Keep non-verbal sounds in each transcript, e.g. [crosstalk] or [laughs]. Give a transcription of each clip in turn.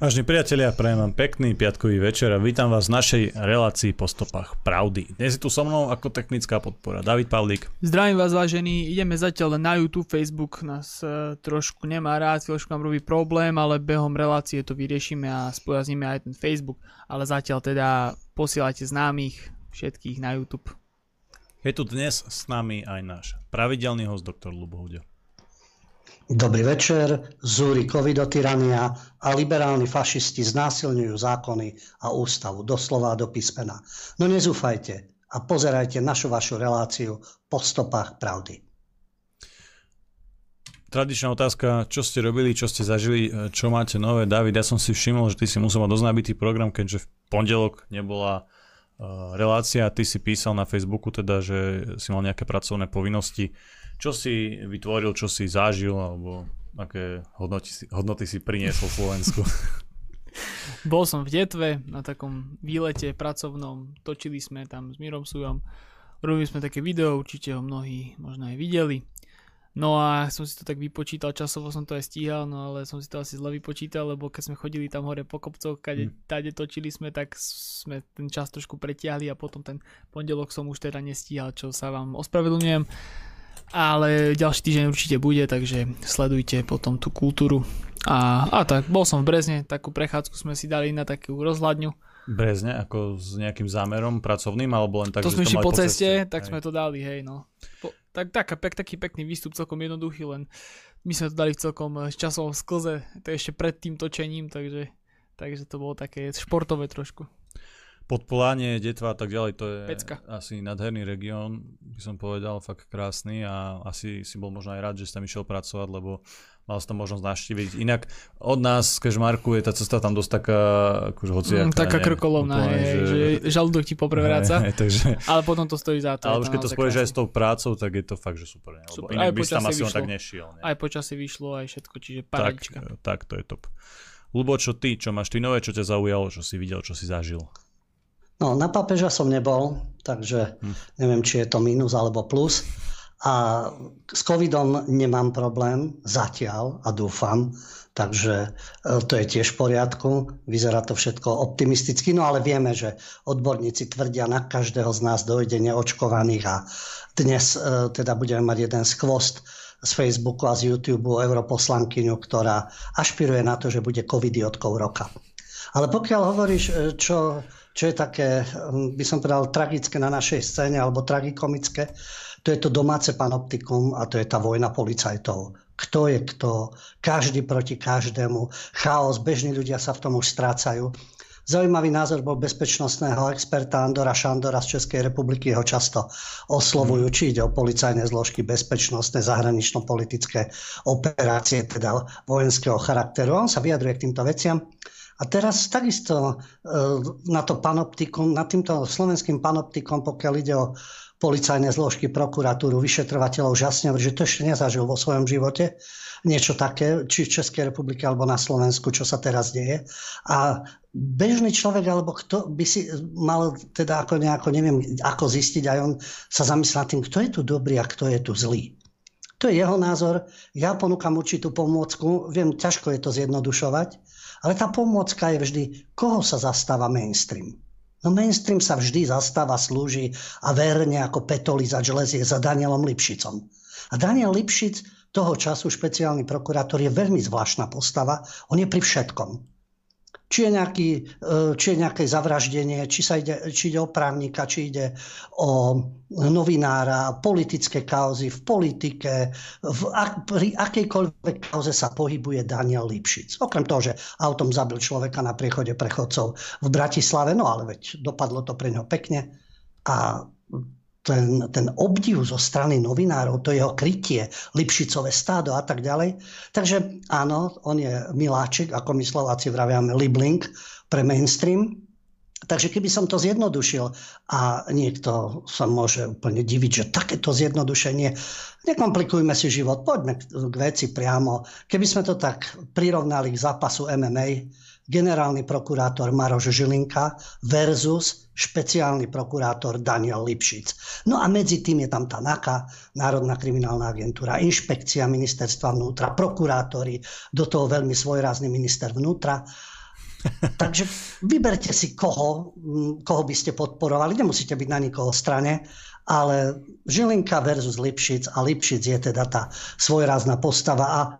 Vážení priatelia, prajem vám pekný piatkový večer a vítam vás v našej relácii po stopách pravdy. Dnes je tu so mnou ako technická podpora David Pavlík. Zdravím vás vážení, ideme zatiaľ na YouTube, Facebook nás e, trošku nemá rád, trošku nám robí problém, ale behom relácie to vyriešime a spojazníme aj ten Facebook, ale zatiaľ teda posielajte známych všetkých na YouTube. Je tu dnes s nami aj náš pravidelný host, doktor Lubo. Dobrý večer, zúri covidotyrania a liberálni fašisti znásilňujú zákony a ústavu, doslova do písmena. No nezúfajte a pozerajte našu vašu reláciu po stopách pravdy. Tradičná otázka, čo ste robili, čo ste zažili, čo máte nové. David, ja som si všimol, že ty si musel mať dosť program, keďže v pondelok nebola uh, relácia ty si písal na Facebooku teda, že si mal nejaké pracovné povinnosti. Čo si vytvoril, čo si zažil, alebo aké hodnoty si, hodnoty si priniesol Slovensku? [laughs] Bol som v Detve na takom výlete pracovnom, točili sme tam s Mirom Sujom, robili sme také video, určite ho mnohí možno aj videli. No a som si to tak vypočítal, časovo som to aj stíhal, no ale som si to asi zle vypočítal, lebo keď sme chodili tam hore po kopcoch, kade, hmm. tade točili sme, tak sme ten čas trošku pretiahli a potom ten pondelok som už teda nestíhal, čo sa vám ospravedlňujem ale ďalší týždeň určite bude, takže sledujte potom tú kultúru. A, a tak, bol som v Brezne, takú prechádzku sme si dali na takú rozhľadňu. Brezne, ako s nejakým zámerom pracovným, alebo len tak, to sme išli po ceste, ceste, tak hej. sme to dali, hej, no. Po, tak, tak, pek, taký pekný výstup, celkom jednoduchý, len my sme to dali v celkom eh, časovom sklze, to je ešte pred tým točením, takže, takže to bolo také športové trošku. Podpolanie, Detva a tak ďalej, to je Pecka. asi nadherný región, by som povedal, fakt krásny a asi si bol možno aj rád, že si tam išiel pracovať, lebo mal si tam možnosť naštíviť. Inak od nás z Kežmarku je tá cesta tam dosť taká, akože hociaká. Mm, taká krkolovná, úplne, je, že, že žalúdok ti poprevráca, [laughs] takže, ale potom to stojí za to. Ale už keď to spojíš aj s tou prácou, tak je to fakt, že super. Ne? super. Inak by si tam asi vyšlo, tak nešiel. Ne? Aj počasie vyšlo, aj všetko, čiže paradička. Tak, tak, to je top. Lubo, čo ty, čo máš ty nové, čo ťa zaujalo, čo si videl, čo si zažil? No, na papeža som nebol, takže hm. neviem, či je to minus alebo plus. A s covidom nemám problém zatiaľ a dúfam, takže e, to je tiež v poriadku. Vyzerá to všetko optimisticky, no ale vieme, že odborníci tvrdia, na každého z nás dojde neočkovaných a dnes e, teda budeme mať jeden skvost z Facebooku a z YouTube europoslankyňu, ktorá ašpiruje na to, že bude covidiotkou roka. Ale pokiaľ hovoríš, e, čo čo je také, hm, by som povedal, tragické na našej scéne, alebo tragikomické, to je to domáce panoptikum a to je tá vojna policajtov. Kto je kto, každý proti každému, chaos, bežní ľudia sa v tom už strácajú. Zaujímavý názor bol bezpečnostného experta Andora Šandora z Českej republiky. Ho často oslovujú, či ide o policajné zložky, bezpečnostné, zahranično-politické operácie, teda vojenského charakteru. On sa vyjadruje k týmto veciam. A teraz takisto e, na to panoptikum, nad týmto slovenským panoptikom, pokiaľ ide o policajné zložky, prokuratúru, vyšetrovateľov, žasne, že to ešte nezažil vo svojom živote niečo také, či v Českej republike alebo na Slovensku, čo sa teraz deje. A bežný človek, alebo kto by si mal teda ako nejako, neviem, ako zistiť, aj on sa zamyslí nad tým, kto je tu dobrý a kto je tu zlý. To je jeho názor. Ja ponúkam určitú pomôcku. Viem, ťažko je to zjednodušovať, ale tá pomôcka je vždy, koho sa zastáva mainstream. No mainstream sa vždy zastáva, slúži a verne ako petolizač lezie za Danielom Lipšicom. A Daniel Lipšic toho času špeciálny prokurátor je veľmi zvláštna postava. On je pri všetkom či je, nejaký, e, či je nejaké zavraždenie, či, sa ide, či ide o právnika, či ide o novinára, politické kauzy v politike, v, pri akejkoľvek kauze sa pohybuje Daniel Lipšic. Okrem toho, že autom zabil človeka na priechode prechodcov v Bratislave, no ale veď dopadlo to pre ňo pekne. A ten, ten obdiv zo strany novinárov, to jeho krytie, Lipšicové stádo a tak ďalej. Takže áno, on je miláčik, ako my Slováci vraviame, Libling pre mainstream. Takže keby som to zjednodušil a niekto sa môže úplne diviť, že takéto zjednodušenie, nekomplikujme si život, poďme k veci priamo. Keby sme to tak prirovnali k zápasu MMA, generálny prokurátor Maroš Žilinka versus špeciálny prokurátor Daniel Lipšic. No a medzi tým je tam tá NAKA, Národná kriminálna agentúra, inšpekcia ministerstva vnútra, prokurátori, do toho veľmi svojrázny minister vnútra. Takže vyberte si koho, koho by ste podporovali. Nemusíte byť na nikoho strane, ale Žilinka versus Lipšic a Lipšic je teda tá svojrázna postava a e,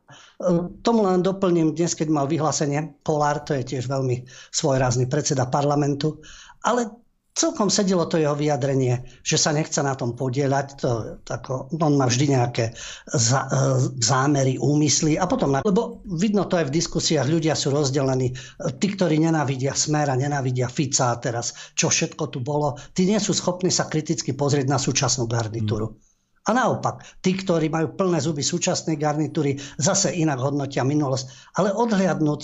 tomu len doplním, dnes keď mal vyhlásenie Kolár, to je tiež veľmi svojrázny predseda parlamentu, ale celkom sedelo to jeho vyjadrenie, že sa nechce na tom podieľať. To, tako, on má vždy nejaké za, e, zámery, úmysly a potom, lebo vidno to aj v diskusiách, ľudia sú rozdelení. Tí, ktorí nenávidia Smera, nenávidia Fica a teraz, čo všetko tu bolo, tí nie sú schopní sa kriticky pozrieť na súčasnú garnitúru. Mm. A naopak, tí, ktorí majú plné zuby súčasnej garnitúry, zase inak hodnotia minulosť. Ale odhliadnúc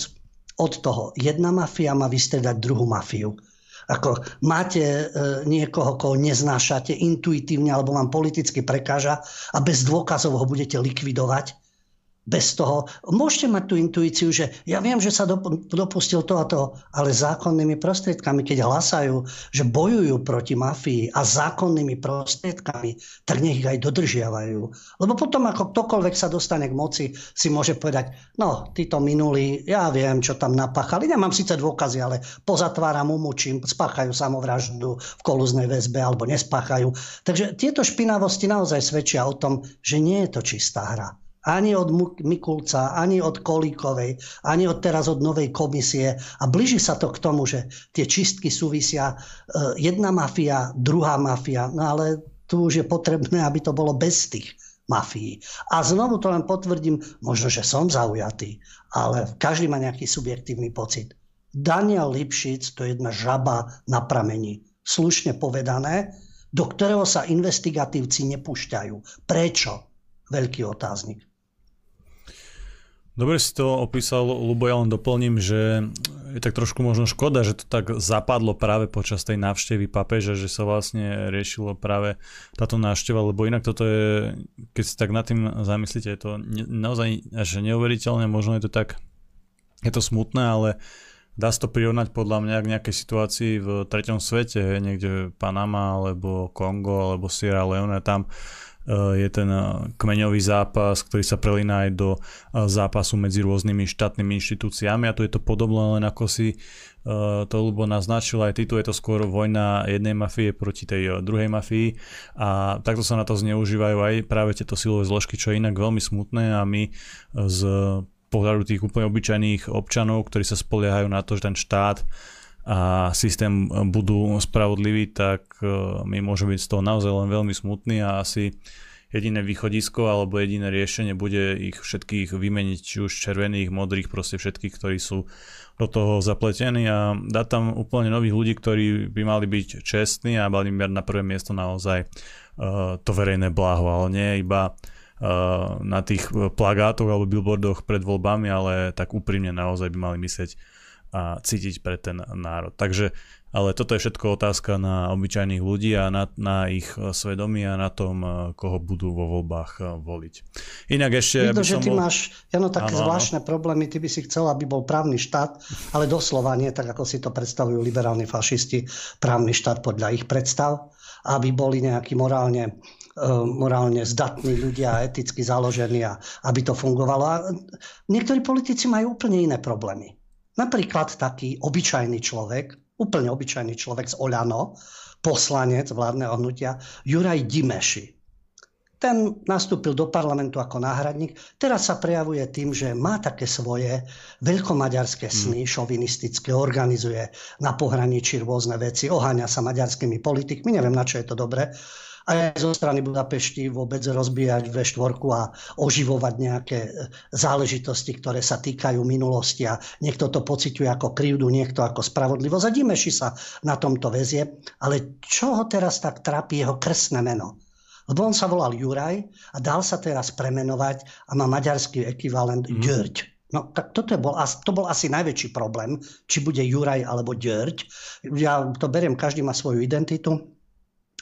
od toho, jedna mafia má vystredať druhú mafiu. Ako máte e, niekoho, koho neznášate intuitívne alebo vám politicky prekáža a bez dôkazov ho budete likvidovať, bez toho. Môžete mať tú intuíciu, že ja viem, že sa dopustil to a to, ale zákonnými prostriedkami, keď hlasajú, že bojujú proti mafii a zákonnými prostriedkami, tak nech ich aj dodržiavajú. Lebo potom, ako ktokoľvek sa dostane k moci, si môže povedať, no, títo minulí, ja viem, čo tam napáchali, nemám síce dôkazy, ale pozatváram, umúčim, spáchajú samovraždu v kolúznej väzbe alebo nespáchajú. Takže tieto špinavosti naozaj svedčia o tom, že nie je to čistá hra ani od Mikulca, ani od Kolíkovej, ani od teraz od novej komisie. A blíži sa to k tomu, že tie čistky súvisia e, jedna mafia, druhá mafia, no ale tu už je potrebné, aby to bolo bez tých mafií. A znovu to len potvrdím, možno, že som zaujatý, ale každý má nejaký subjektívny pocit. Daniel Lipšic to je jedna žaba na pramení. Slušne povedané, do ktorého sa investigatívci nepúšťajú. Prečo? Veľký otáznik. Dobre si to opísal, Lubo, ja len doplním, že je tak trošku možno škoda, že to tak zapadlo práve počas tej návštevy papeža, že sa vlastne riešilo práve táto návšteva, lebo inak toto je, keď si tak nad tým zamyslíte, je to naozaj až neuveriteľné, možno je to tak, je to smutné, ale dá sa to prirovnať podľa mňa k nejakej situácii v treťom svete, niekde Panama, alebo Kongo, alebo Sierra Leone, tam je ten eh, kmeňový zápas, ktorý sa prelína aj do eh, zápasu medzi rôznymi štátnymi inštitúciami a tu je to podobné, len ako si to ľubo naznačil, aj tu je to skôr vojna jednej mafie proti tej druhej mafii a takto sa na to zneužívajú aj práve tieto silové zložky, čo je inak veľmi smutné a my z pohľadu tých úplne obyčajných občanov, ktorí sa spoliehajú na to, že ten štát a systém budú spravodliví, tak e, my môžeme byť z toho naozaj len veľmi smutní a asi jediné východisko alebo jediné riešenie bude ich všetkých vymeniť, či už červených, modrých, proste všetkých, ktorí sú do toho zapletení. A dať tam úplne nových ľudí, ktorí by mali byť čestní a mali mať na prvé miesto naozaj uh, to verejné bláho, ale nie iba na tých plagátoch alebo billboardoch pred voľbami, ale tak úprimne naozaj by mali myslieť a cítiť pre ten národ. Takže, ale toto je všetko otázka na obyčajných ľudí a na, na ich e, svedomí a na tom, e, koho budú vo voľbách e, voliť. Inak ešte... Vidno, že ty bol... máš, Jano, také ano, zvláštne ano. problémy, ty by si chcel, aby bol právny štát, ale doslova nie, tak ako si to predstavujú liberálni fašisti, právny štát podľa ich predstav, aby boli nejakí morálne morálne zdatní ľudia, eticky založení a aby to fungovalo. A niektorí politici majú úplne iné problémy. Napríklad taký obyčajný človek, úplne obyčajný človek z Oľano, poslanec vládneho hnutia, Juraj Dimeši. Ten nastúpil do parlamentu ako náhradník. Teraz sa prejavuje tým, že má také svoje veľkomaďarské sny, mm. šovinistické, organizuje na pohraničí rôzne veci, oháňa sa maďarskými politikmi, neviem na čo je to dobré aj zo strany Budapešti vôbec rozbíjať V4 a oživovať nejaké e, záležitosti, ktoré sa týkajú minulosti a niekto to pociťuje ako krivdu, niekto ako spravodlivosť a Dimeši sa na tomto väzie. Ale čo ho teraz tak trápi jeho krstné meno? Lebo on sa volal Juraj a dal sa teraz premenovať a má maďarský ekvivalent mm. Ďurť. No tak toto bol, to bol asi najväčší problém, či bude Juraj alebo Ďurť. Ja to beriem, každý má svoju identitu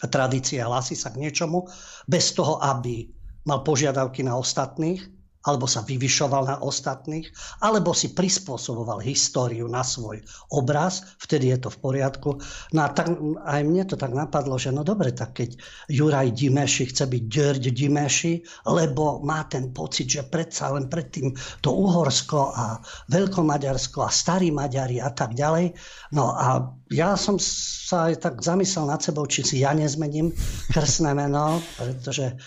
tradície hlási sa k niečomu, bez toho, aby mal požiadavky na ostatných alebo sa vyvyšoval na ostatných, alebo si prispôsoboval históriu na svoj obraz, vtedy je to v poriadku. No a tak, aj mne to tak napadlo, že no dobre, tak keď Juraj Dimeši chce byť Ďörď Dimeši, lebo má ten pocit, že predsa len predtým to Uhorsko a Veľkomaďarsko a Starí Maďari a tak ďalej. No a ja som sa aj tak zamyslel nad sebou, či si ja nezmením krstné meno, pretože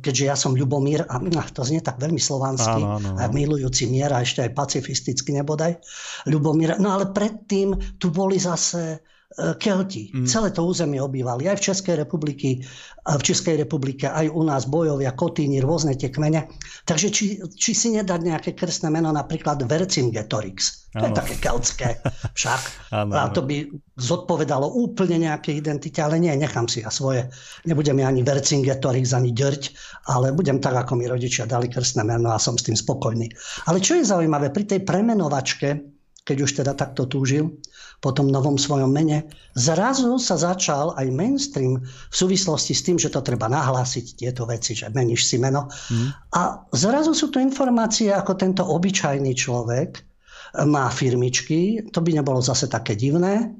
keďže ja som Ľubomír, a to znie tak veľmi slovansky, áno, áno, áno. milujúci mier a ešte aj pacifisticky nebodaj, Ľubomír. No ale predtým tu boli zase eh, Kelti. Mm. Celé to územie obývali aj v Českej republiky, v Českej republike, aj u nás bojovia, kotýni, rôzne tie kmene. Takže či, či si nedať nejaké krstné meno, napríklad Vercingetorix. To ano. je také keltské však. [laughs] ano, a to by zodpovedalo úplne nejaké identite, ale nie, nechám si ja svoje. Nebudem ja ani Vercingetorix, ani Ďrť, ale budem tak, ako mi rodičia dali krstné meno a som s tým spokojný. Ale čo je zaujímavé, pri tej premenovačke, keď už teda takto túžil, po tom novom svojom mene, zrazu sa začal aj mainstream v súvislosti s tým, že to treba nahlásiť tieto veci, že meníš si meno. Mm. A zrazu sú to informácie, ako tento obyčajný človek má firmičky, to by nebolo zase také divné,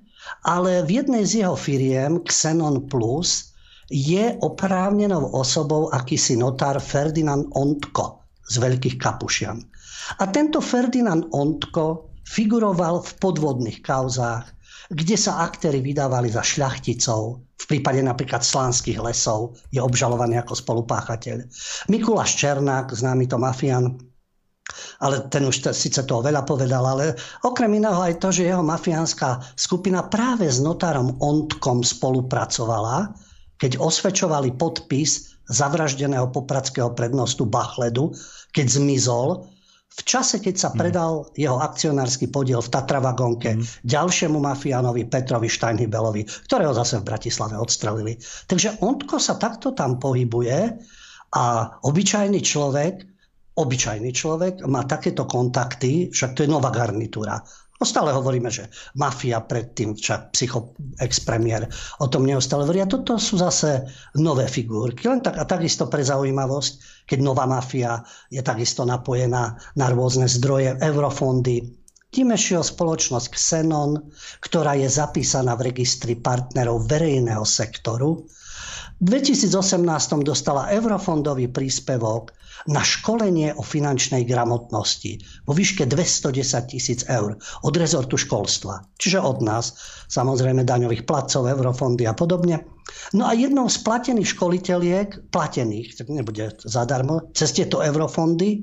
ale v jednej z jeho firiem, Xenon Plus, je oprávnenou osobou akýsi notár Ferdinand Ontko z Veľkých Kapušian. A tento Ferdinand Ontko figuroval v podvodných kauzách, kde sa aktéry vydávali za šľachticov. V prípade napríklad slánskych lesov je obžalovaný ako spolupáchateľ. Mikuláš Černák, známy to mafián, ale ten už to, síce toho veľa povedal, ale okrem iného aj to, že jeho mafiánska skupina práve s notárom Ontkom spolupracovala, keď osvedčovali podpis zavraždeného popradského prednostu Bachledu, keď zmizol v čase, keď sa mhm. predal mm. jeho akcionársky podiel v Tatravagonke mm. ďalšiemu mafiánovi Petrovi Steinhibelovi, ktorého zase v Bratislave odstrelili. Takže Ontko sa takto tam pohybuje a obyčajný človek, obyčajný človek má takéto kontakty, však to je nová garnitúra. No stále hovoríme, že mafia predtým, však psycho ex-premiér o tom neustále hovorí. A toto sú zase nové figurky. Len tak, a takisto pre zaujímavosť, keď nová mafia je takisto napojená na rôzne zdroje, eurofondy, Timešio spoločnosť Xenon, ktorá je zapísaná v registri partnerov verejného sektoru, v 2018 dostala eurofondový príspevok na školenie o finančnej gramotnosti vo výške 210 tisíc eur od rezortu školstva, čiže od nás, samozrejme daňových placov, eurofondy a podobne. No a jednou z platených školiteľiek, platených, tak nebude zadarmo, cez tieto eurofondy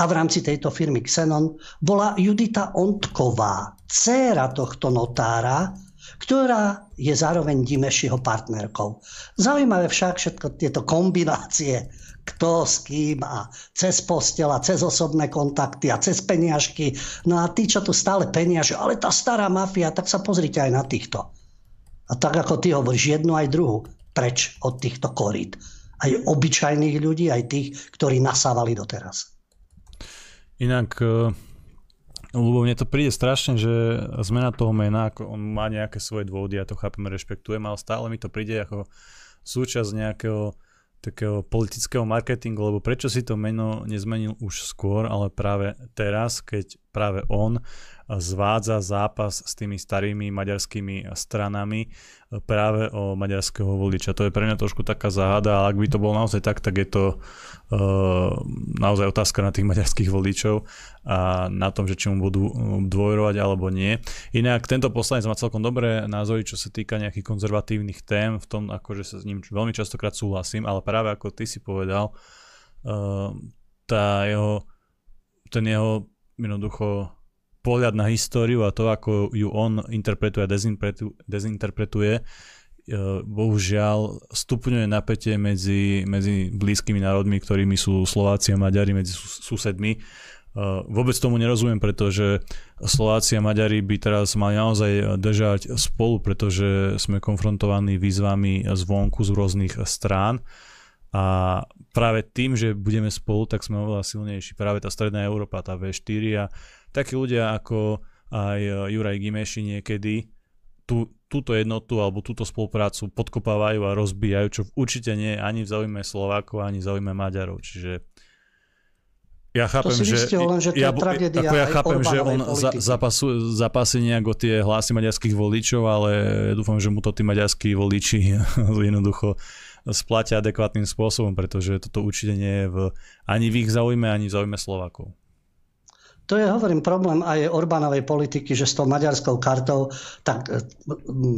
a v rámci tejto firmy Xenon bola Judita Ontková, dcéra tohto notára, ktorá je zároveň Dimešiho partnerkou. Zaujímavé však všetko tieto kombinácie, kto s kým a cez postel cez osobné kontakty a cez peniažky. No a tí, čo tu stále peniaže, ale tá stará mafia, tak sa pozrite aj na týchto. A tak ako ty hovoríš, jednu aj druhú, preč od týchto korít. Aj obyčajných ľudí, aj tých, ktorí nasávali doteraz. Inak lebo mne to príde strašne, že zmena toho mena, ako on má nejaké svoje dôvody, ja to chápem, rešpektujem, ale stále mi to príde ako súčasť nejakého takého politického marketingu, lebo prečo si to meno nezmenil už skôr, ale práve teraz, keď práve on zvádza zápas s tými starými maďarskými stranami práve o maďarského voliča. To je pre mňa trošku taká záhada, ale ak by to bolo naozaj tak, tak je to uh, naozaj otázka na tých maďarských voličov a na tom, že či mu budú uh, dôverovať alebo nie. Inak tento poslanec má celkom dobré názory, čo sa týka nejakých konzervatívnych tém, v tom akože sa s ním veľmi častokrát súhlasím, ale práve ako ty si povedal, uh, tá jeho, ten jeho jednoducho pohľad na históriu a to, ako ju on interpretuje a dezinterpretuje, dezinterpretuje bohužiaľ stupňuje napätie medzi, medzi blízkymi národmi, ktorými sú Slováci a Maďari, medzi susedmi. E, vôbec tomu nerozumiem, pretože Slováci a Maďari by teraz mali naozaj držať spolu, pretože sme konfrontovaní výzvami zvonku z rôznych strán a práve tým, že budeme spolu, tak sme oveľa silnejší. Práve tá stredná Európa, tá V4 a takí ľudia ako aj e, Juraj Gimeši niekedy tú, túto jednotu alebo túto spoluprácu podkopávajú a rozbijajú, čo určite nie je ani v záujme Slovákov, ani v záujme Maďarov. Čiže ja chápem, že, len, že to ja, ako ja chápem, že on za, zapasu, zapasí nejak o tie hlasy maďarských voličov, ale dúfam, že mu to tí maďarskí voliči [laughs] jednoducho splatia adekvátnym spôsobom, pretože toto určite nie je v, ani v ich záujme, ani v záujme Slovákov. To je, hovorím, problém aj Orbánovej politiky, že s tou maďarskou kartou tak e,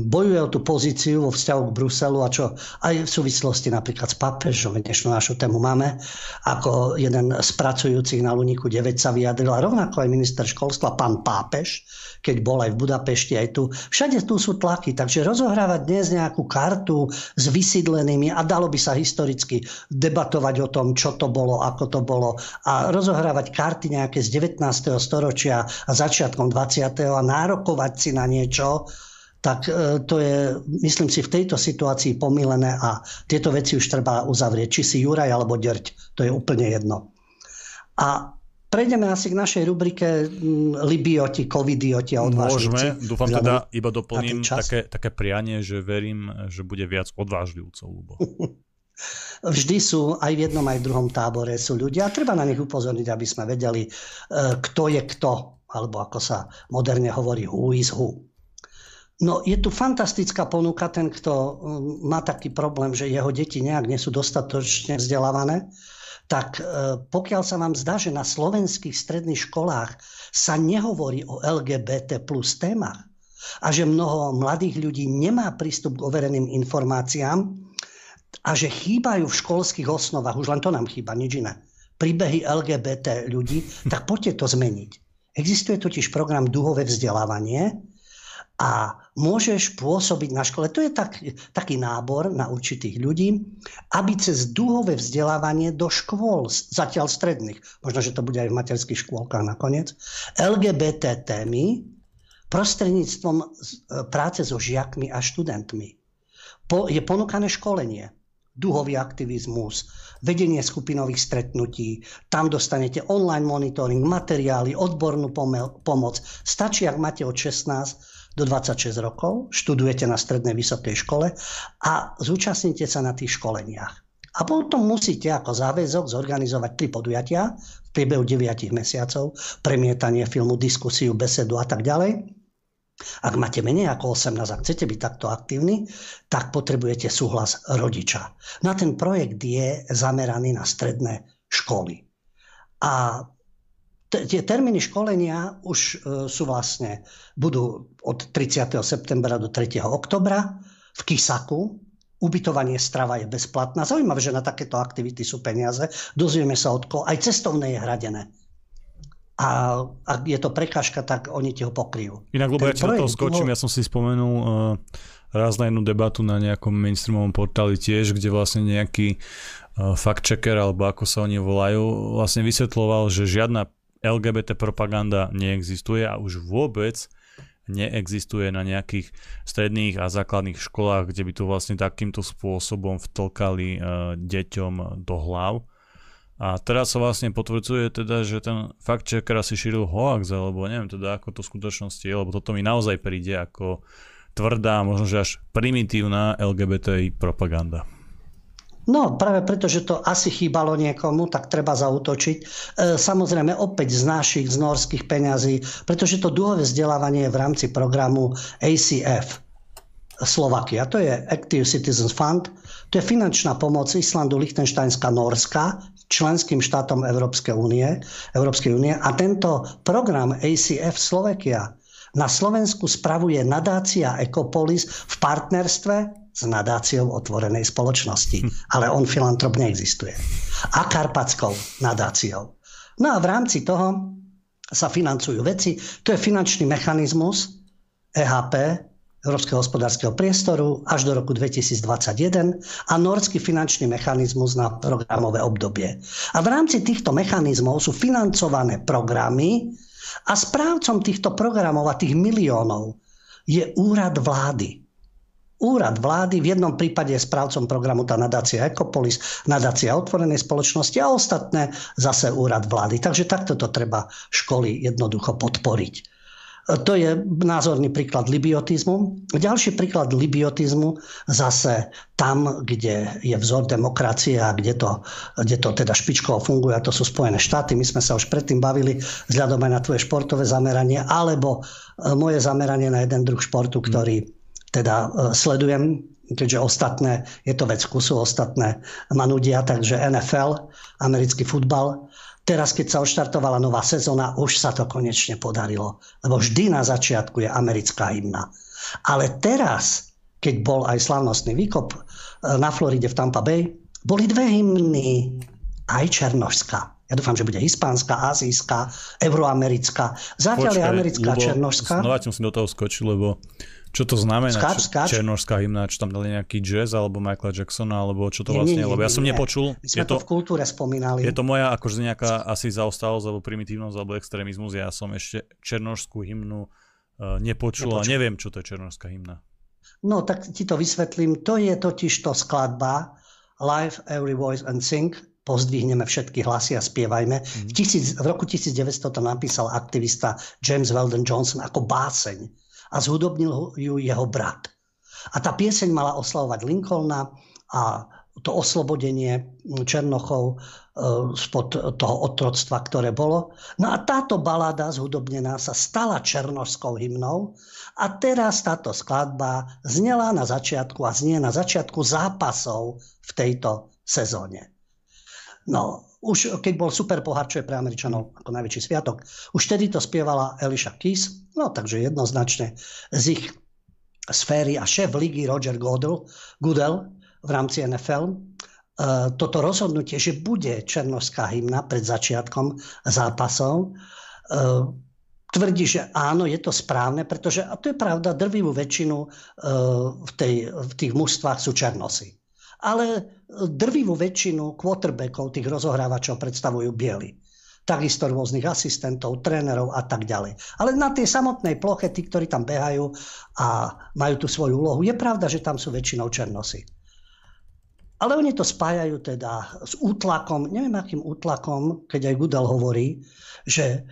bojuje o tú pozíciu vo vzťahu k Bruselu a čo aj v súvislosti napríklad s papežom, dnešnú našu tému máme, ako jeden z pracujúcich na Luniku 9 sa vyjadril a rovnako aj minister školstva, pán Pápež, keď bol aj v Budapešti, aj tu. Všade tu sú tlaky, takže rozohrávať dnes nejakú kartu s vysídlenými a dalo by sa historicky debatovať o tom, čo to bolo, ako to bolo a rozohrávať karty nejaké z 19. storočia a začiatkom 20. a nárokovať si na niečo, tak e, to je, myslím si, v tejto situácii pomilené a tieto veci už treba uzavrieť. Či si Juraj alebo Ďrť, to je úplne jedno. A Prejdeme asi k našej rubrike Libioti, Covidioti a odvážlivci. Môžeme, dúfam teda, iba doplním také, také prianie, že verím, že bude viac odvážlivcov, Lubo. [laughs] Vždy sú aj v jednom, aj v druhom tábore sú ľudia a treba na nich upozorniť, aby sme vedeli, e, kto je kto, alebo ako sa moderne hovorí, who is who. No je tu fantastická ponuka, ten, kto mm, má taký problém, že jeho deti nejak nie sú dostatočne vzdelávané, tak e, pokiaľ sa vám zdá, že na slovenských stredných školách sa nehovorí o LGBT plus témach a že mnoho mladých ľudí nemá prístup k overeným informáciám a že chýbajú v školských osnovách, už len to nám chýba, nič iné, príbehy LGBT ľudí, tak poďte to zmeniť. Existuje totiž program Duhové vzdelávanie, a môžeš pôsobiť na škole. To je tak, taký nábor na určitých ľudí, aby cez dúhové vzdelávanie do škôl, zatiaľ stredných, možno, že to bude aj v materských škôlkach nakoniec, LGBT témy prostredníctvom e, práce so žiakmi a študentmi. Po, je ponúkané školenie, duhový aktivizmus, vedenie skupinových stretnutí. Tam dostanete online monitoring, materiály, odbornú pomoc. Stačí, ak máte od 16 do 26 rokov, študujete na strednej vysokej škole a zúčastnite sa na tých školeniach. A potom musíte ako záväzok zorganizovať tri podujatia v priebehu 9 mesiacov, premietanie filmu, diskusiu, besedu a tak ďalej. Ak máte menej ako 18 a chcete byť takto aktívni, tak potrebujete súhlas rodiča. Na ten projekt je zameraný na stredné školy. A tie termíny školenia už e, sú vlastne, budú od 30. septembra do 3. oktobra v Kisaku. Ubytovanie strava je bezplatná. Zaujímavé, že na takéto aktivity sú peniaze. Dozvieme sa od koho. Aj cestovné je hradené. A ak je to prekážka, tak oni ti ho pokryjú. Inak, lebo ja ti do toho skočím, ja som si spomenul uh, raz na jednu debatu na nejakom mainstreamovom portáli tiež, kde vlastne nejaký uh, fact-checker, alebo ako sa oni volajú, vlastne vysvetloval, že žiadna LGBT propaganda neexistuje a už vôbec neexistuje na nejakých stredných a základných školách, kde by to vlastne takýmto spôsobom vtlkali uh, deťom do hlav. A teraz sa vlastne potvrdzuje teda, že ten fakt checker asi šíril hoax, alebo neviem teda ako to v skutočnosti je, lebo toto mi naozaj príde ako tvrdá, možno že až primitívna LGBTI propaganda. No, práve preto, že to asi chýbalo niekomu, tak treba zautočiť. E, samozrejme, opäť z našich, z norských peňazí, pretože to dlhové vzdelávanie je v rámci programu ACF Slovakia. To je Active Citizens Fund. To je finančná pomoc Islandu, Liechtensteinska, Norska, členským štátom Európskej únie, Európskej únie. A tento program ACF Slovakia na Slovensku spravuje nadácia Ecopolis v partnerstve s nadáciou otvorenej spoločnosti. Hm. Ale on filantrop neexistuje. A karpatskou nadáciou. No a v rámci toho sa financujú veci. To je finančný mechanizmus EHP, Európskeho hospodárskeho priestoru až do roku 2021 a norský finančný mechanizmus na programové obdobie. A v rámci týchto mechanizmov sú financované programy a správcom týchto programov a tých miliónov je úrad vlády úrad vlády, v jednom prípade je správcom programu tá nadácia Ecopolis, nadácia otvorenej spoločnosti a ostatné zase úrad vlády. Takže takto to treba školy jednoducho podporiť. To je názorný príklad libiotizmu. Ďalší príklad libiotizmu zase tam, kde je vzor demokracie a kde to, kde to teda špičkovo funguje, a to sú Spojené štáty. My sme sa už predtým bavili vzhľadom aj na tvoje športové zameranie, alebo e, moje zameranie na jeden druh športu, ktorý teda e, sledujem, keďže ostatné, je to vec kusu, ostatné ma nudia, takže NFL, americký futbal, Teraz, keď sa odštartovala nová sezóna, už sa to konečne podarilo. Lebo vždy na začiatku je americká hymna. Ale teraz, keď bol aj slavnostný výkop e, na Floride v Tampa Bay, boli dve hymny, aj černožská. Ja dúfam, že bude hispánska, azijská, euroamerická. Zatiaľ Počkaj, je americká, černožská. Znova som do toho skočil, lebo čo to znamená? Skáč, skáč. Černožská hymna, čo tam dali nejaký jazz alebo Michaela Jacksona, alebo čo to nie, vlastne, nie, nie, lebo ja som nie. nepočul. My sme je to, to v kultúre spomínali. Je to moja akože nejaká asi zaostalosť alebo primitívnosť alebo extrémizmus. Ja som ešte černožskú hymnu nepočul, nepočul a neviem, čo to je černožská hymna. No tak ti to vysvetlím. To je totiž to skladba Live Every Voice and Sing pozdvihneme všetky hlasy a spievajme. V, tisíc, v roku 1900 to napísal aktivista James Weldon Johnson ako báseň a zhudobnil ju jeho brat. A tá pieseň mala oslavovať Lincolna a to oslobodenie Černochov e, spod toho otroctva, ktoré bolo. No a táto balada zhudobnená sa stala černožskou hymnou a teraz táto skladba znela na začiatku a znie na začiatku zápasov v tejto sezóne. No, už keď bol super pohár, čo je pre Američanov ako najväčší sviatok, už vtedy to spievala Elisha Keys, no takže jednoznačne z ich sféry a šéf ligy Roger Goodell, Goodell v rámci NFL e, toto rozhodnutie, že bude černovská hymna pred začiatkom zápasov, e, tvrdí, že áno, je to správne, pretože, a to je pravda, drvivú väčšinu e, v, tej, v tých mužstvách sú černosy ale drvivú väčšinu quarterbackov, tých rozohrávačov predstavujú bieli. Takisto rôznych asistentov, trénerov a tak ďalej. Ale na tej samotnej ploche, tí, ktorí tam behajú a majú tú svoju úlohu, je pravda, že tam sú väčšinou černosy. Ale oni to spájajú teda s útlakom, neviem akým útlakom, keď aj Gudel hovorí, že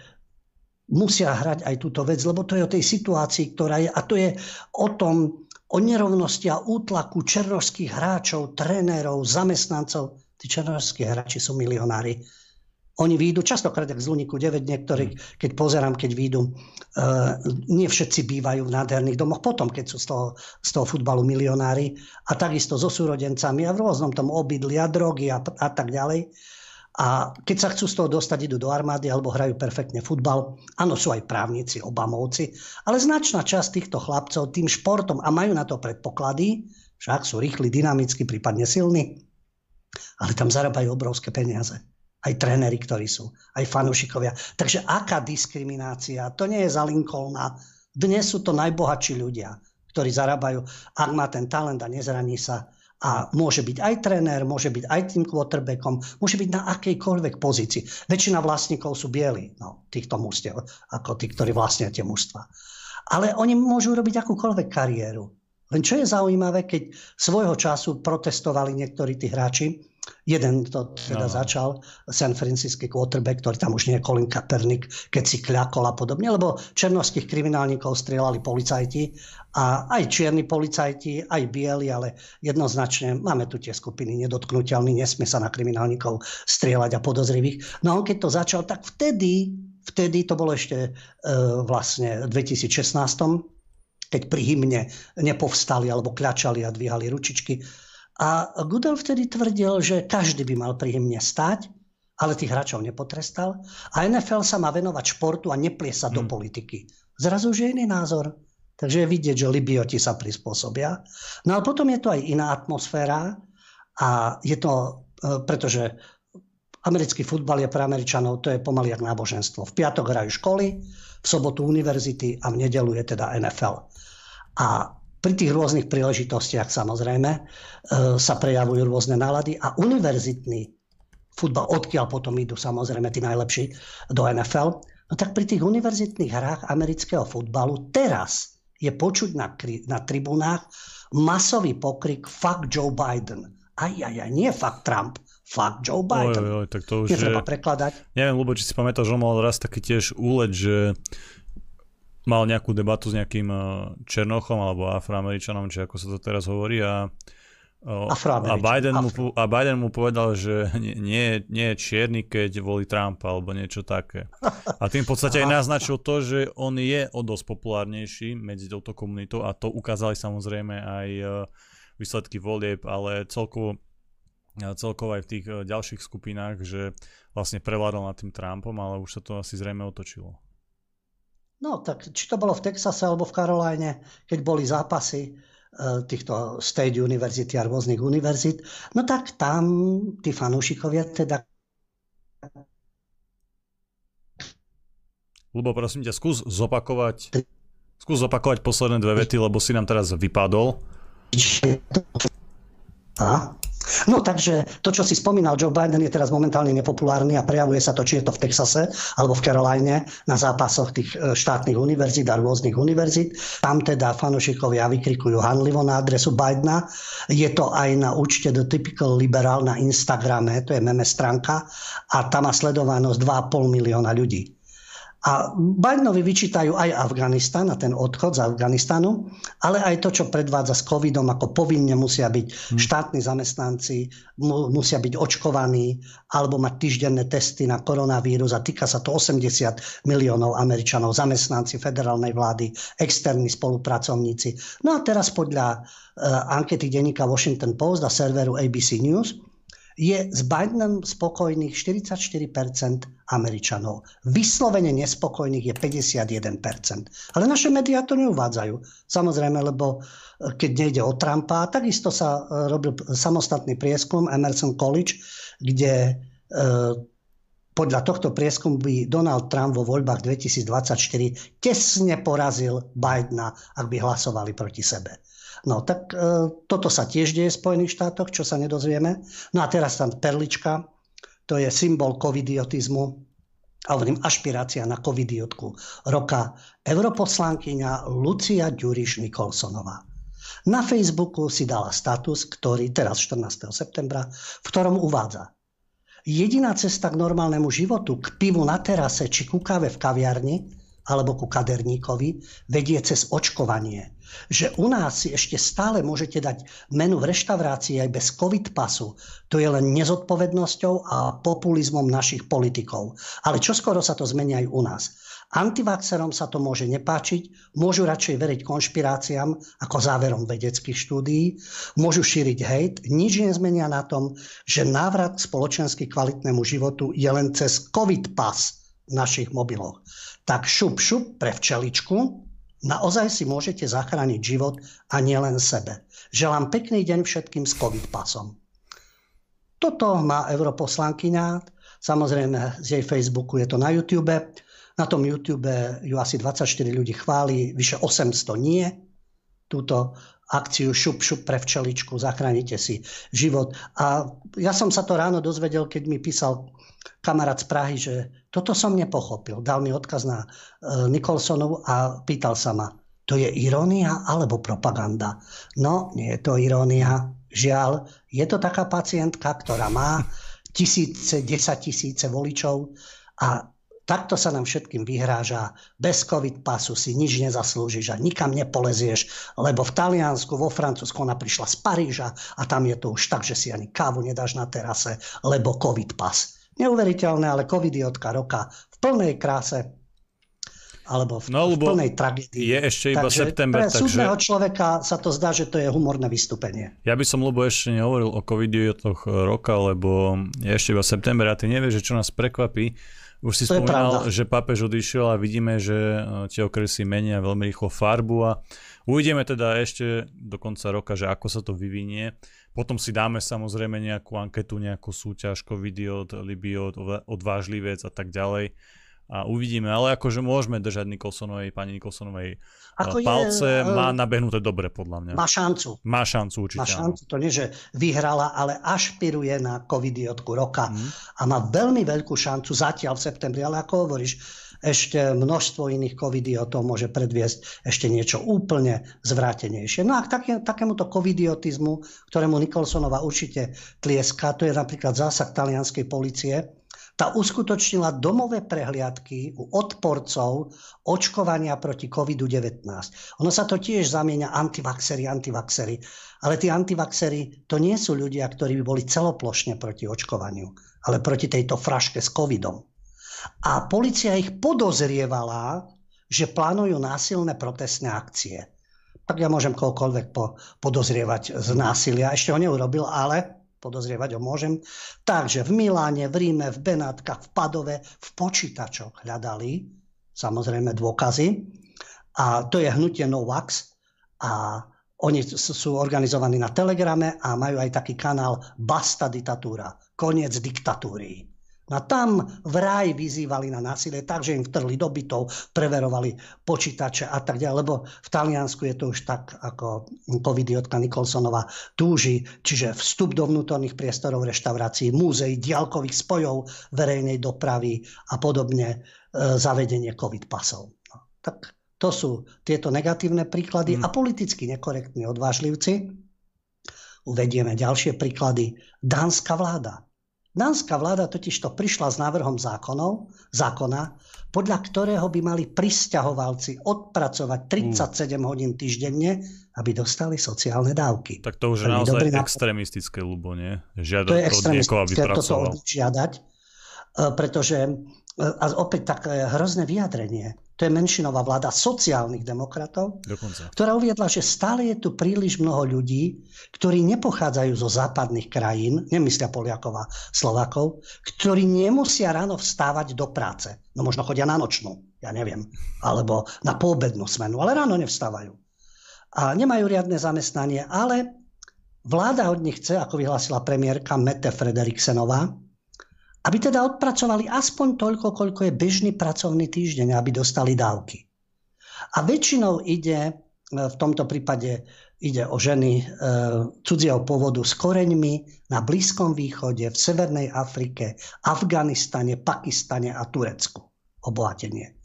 musia hrať aj túto vec, lebo to je o tej situácii, ktorá je, a to je o tom, o nerovnosti a útlaku černožských hráčov, trénerov, zamestnancov. Tí černožskí hráči sú milionári. Oni výjdu, častokrát jak z Luniku 9, niektorí, hmm. keď pozerám, keď výjdu, uh, nie všetci bývajú v nádherných domoch, potom, keď sú z toho, z toho futbalu milionári a takisto so súrodencami a v rôznom tom obydli a drogy a, a tak ďalej. A keď sa chcú z toho dostať, idú do armády alebo hrajú perfektne futbal. Áno, sú aj právnici, obamovci, ale značná časť týchto chlapcov tým športom a majú na to predpoklady, však sú rýchli, dynamicky, prípadne silní, ale tam zarábajú obrovské peniaze. Aj tréneri, ktorí sú, aj fanúšikovia. Takže aká diskriminácia? To nie je za Lincolna. Dnes sú to najbohatší ľudia, ktorí zarábajú, ak má ten talent a nezraní sa, a môže byť aj tréner, môže byť aj tým quarterbackom, môže byť na akejkoľvek pozícii. Väčšina vlastníkov sú bieli, no, týchto mústiev, ako tí, ktorí vlastnia tie mužstva. Ale oni môžu robiť akúkoľvek kariéru. Len čo je zaujímavé, keď svojho času protestovali niektorí tí hráči, Jeden to teda no. začal, San Francisco quarterback, ktorý tam už nie je Colin Kaepernick, keď si kľakol a podobne, lebo černovských kriminálnikov strieľali policajti a aj čierni policajti, aj bieli, ale jednoznačne máme tu tie skupiny nedotknutelní, nesmie sa na kriminálnikov strieľať a podozrivých. No a on keď to začal, tak vtedy, vtedy to bolo ešte e, vlastne v 2016, keď pri hymne nepovstali alebo kľačali a dvíhali ručičky, a Goodell vtedy tvrdil, že každý by mal pri hymne stať, ale tých hráčov nepotrestal. A NFL sa má venovať športu a neplie sa hmm. do politiky. Zrazu už je iný názor. Takže je vidieť, že Libioti sa prispôsobia. No ale potom je to aj iná atmosféra a je to, e, pretože americký futbal je pre Američanov, to je pomaly jak náboženstvo. V piatok hrajú školy, v sobotu univerzity a v nedelu je teda NFL. A pri tých rôznych príležitostiach samozrejme e, sa prejavujú rôzne nálady a univerzitný futbal, odkiaľ potom idú samozrejme tí najlepší do NFL, no tak pri tých univerzitných hrách amerického futbalu teraz je počuť na, na tribunách masový pokrik fuck Joe Biden. Aj, aj, aj, nie fuck Trump, fuck Joe Biden. Oj, oj, tak to už Netreba je... prekladať. Neviem, lebo či si pamätáš, že mal raz taký tiež úlet, že mal nejakú debatu s nejakým Černochom alebo Afroameričanom, či ako sa to teraz hovorí a a Biden, mu, a Biden mu povedal, že nie, nie je čierny, keď volí Trump alebo niečo také. A tým v podstate aj naznačil to, že on je o dosť populárnejší medzi touto komunitou a to ukázali samozrejme aj e, výsledky volieb, ale celkovo, e, celkovo aj v tých e, ďalších skupinách, že vlastne prevládol nad tým Trumpom, ale už sa to asi zrejme otočilo. No tak či to bolo v Texase alebo v Karolajne, keď boli zápasy, E, týchto state univerzity a rôznych univerzit, no tak tam tí fanúšikovia teda Lubo, prosím ťa, skús zopakovať, skús zopakovať posledné dve vety, lebo si nám teraz vypadol. A? No takže to, čo si spomínal, Joe Biden je teraz momentálne nepopulárny a prejavuje sa to, či je to v Texase alebo v Caroline na zápasoch tých e, štátnych univerzít a rôznych univerzít. Tam teda fanúšikovia vykrikujú hanlivo na adresu Bidena. Je to aj na účte The Typical Liberal na Instagrame, to je meme stránka a tam má sledovanosť 2,5 milióna ľudí. A Bidenovi vyčítajú aj Afganistan a ten odchod z Afganistanu, ale aj to, čo predvádza s covidom, ako povinne musia byť hmm. štátni zamestnanci, mu, musia byť očkovaní alebo mať týždenné testy na koronavírus a týka sa to 80 miliónov Američanov, zamestnanci federálnej vlády, externí spolupracovníci. No a teraz podľa uh, ankety denníka Washington Post a serveru ABC News je s Bidenom spokojných 44% Američanov. Vyslovene nespokojných je 51%. Ale naše médiá to neuvádzajú. Samozrejme, lebo e, keď nejde o Trumpa, takisto sa e, robil samostatný prieskum Emerson College, kde e, podľa tohto prieskumu by Donald Trump vo voľbách 2024 tesne porazil Bidena, ak by hlasovali proti sebe. No tak e, toto sa tiež deje v Spojených štátoch, čo sa nedozvieme. No a teraz tam perlička, to je symbol covidiotizmu, hovorím ašpirácia na covidiotku roka, europoslankyňa Lucia Ďuriš Nikolsonová. Na Facebooku si dala status, ktorý teraz 14. septembra, v ktorom uvádza Jediná cesta k normálnemu životu, k pivu na terase či ku káve v kaviarni, alebo ku kaderníkovi, vedie cez očkovanie. Že u nás si ešte stále môžete dať menu v reštaurácii aj bez covid pasu, to je len nezodpovednosťou a populizmom našich politikov. Ale čoskoro sa to zmenia aj u nás. Antivaxerom sa to môže nepáčiť, môžu radšej veriť konšpiráciám ako záverom vedeckých štúdií, môžu šíriť hejt, nič nezmenia na tom, že návrat spoločensky kvalitnému životu je len cez covid pas v našich mobiloch tak šup šup pre včeličku, naozaj si môžete zachrániť život a nielen sebe. Želám pekný deň všetkým s COVID pasom. Toto má europoslankyňa, samozrejme z jej Facebooku je to na YouTube. Na tom YouTube ju asi 24 ľudí chváli, vyše 800 nie. Túto akciu šup šup pre včeličku, zachránite si život. A ja som sa to ráno dozvedel, keď mi písal kamarát z Prahy, že toto som nepochopil. Dal mi odkaz na e, Nikolsonov a pýtal sa ma, to je irónia alebo propaganda? No, nie je to irónia. Žiaľ, je to taká pacientka, ktorá má tisíce, desať tisíce voličov a takto sa nám všetkým vyhráža. Bez covid pasu si nič nezaslúžiš a nikam nepolezieš, lebo v Taliansku, vo Francúzsku ona prišla z Paríža a tam je to už tak, že si ani kávu nedáš na terase, lebo covid pas. Neuveriteľné, ale covidiotka roka v plnej kráse alebo v, no, v plnej tragédii. Je ešte iba takže september. Pre takže... človeka sa to zdá, že to je humorné vystúpenie. Ja by som, Lubo, ešte nehovoril o covidiotoch roka, lebo je ešte iba september a ty nevieš, že čo nás prekvapí. Už si to spomínal, že pápež odišiel a vidíme, že e, tie okresy menia veľmi rýchlo farbu a uvidíme teda ešte do konca roka, že ako sa to vyvinie. Potom si dáme samozrejme nejakú anketu, nejakú súťaž, covidiot, libiot, odvážlivec a tak ďalej. A uvidíme, ale akože môžeme držať Nikolsonovej, pani Nikolsonovej Ako palce, je, má nabehnuté dobre podľa mňa. Má šancu. Má šancu určite. Má šancu, to nie, že vyhrala, ale ašpiruje na covidiotku roka mm. a má veľmi veľkú šancu zatiaľ v septembri, ale ako hovoríš, ešte množstvo iných covidiotov môže predviesť ešte niečo úplne zvrátenejšie. No a k také, takémuto covidiotizmu, ktorému Nikolsonova určite tlieska, to je napríklad zásah talianskej policie Tá uskutočnila domové prehliadky u odporcov očkovania proti COVID-19. Ono sa to tiež zamieňa antivaxery, antivaxery. Ale tí antivaxery to nie sú ľudia, ktorí by boli celoplošne proti očkovaniu, ale proti tejto fraške s covidom. A policia ich podozrievala, že plánujú násilné protestné akcie. Tak ja môžem kohokoľvek po, podozrievať z násilia. Ešte ho neurobil, ale podozrievať ho môžem. Takže v Miláne, v Ríme, v Benátkach, v Padove, v počítačoch hľadali samozrejme dôkazy. A to je hnutie Novax. A oni sú organizovaní na Telegrame a majú aj taký kanál Basta diktatúra, koniec diktatúry. No a tam vraj vyzývali na násilie tak, že im vtrli do bytov, preverovali počítače a tak ďalej, lebo v Taliansku je to už tak, ako covidiotka Nikolsonova túži, čiže vstup do vnútorných priestorov reštaurácií, múzeí, diálkových spojov verejnej dopravy a podobne, e, zavedenie covid pasov. No, tak to sú tieto negatívne príklady mm. a politicky nekorektní odvážlivci. Uvedieme ďalšie príklady. Dánska vláda Dánska vláda totiž to prišla s návrhom zákonov, zákona, podľa ktorého by mali pristahovalci odpracovať 37 mm. hodín týždenne, aby dostali sociálne dávky. Tak to už je naozaj dobrý extrémistické, ľubo, nie? Žiadať to je extrémistické toto žiadať, e, pretože, e, a opäť také hrozné vyjadrenie, to je menšinová vláda sociálnych demokratov, Dokonca. ktorá uviedla, že stále je tu príliš mnoho ľudí, ktorí nepochádzajú zo západných krajín, nemyslia Poliakov a Slovakov, ktorí nemusia ráno vstávať do práce. No možno chodia na nočnú, ja neviem, alebo na poobednú smenu, ale ráno nevstávajú. A nemajú riadne zamestnanie, ale vláda od nich chce, ako vyhlásila premiérka Mette Frederiksenová, aby teda odpracovali aspoň toľko, koľko je bežný pracovný týždeň, aby dostali dávky. A väčšinou ide, e, v tomto prípade ide o ženy e, cudzieho pôvodu s koreňmi na Blízkom východe, v Severnej Afrike, Afganistane, Pakistane a Turecku. Obohatenie.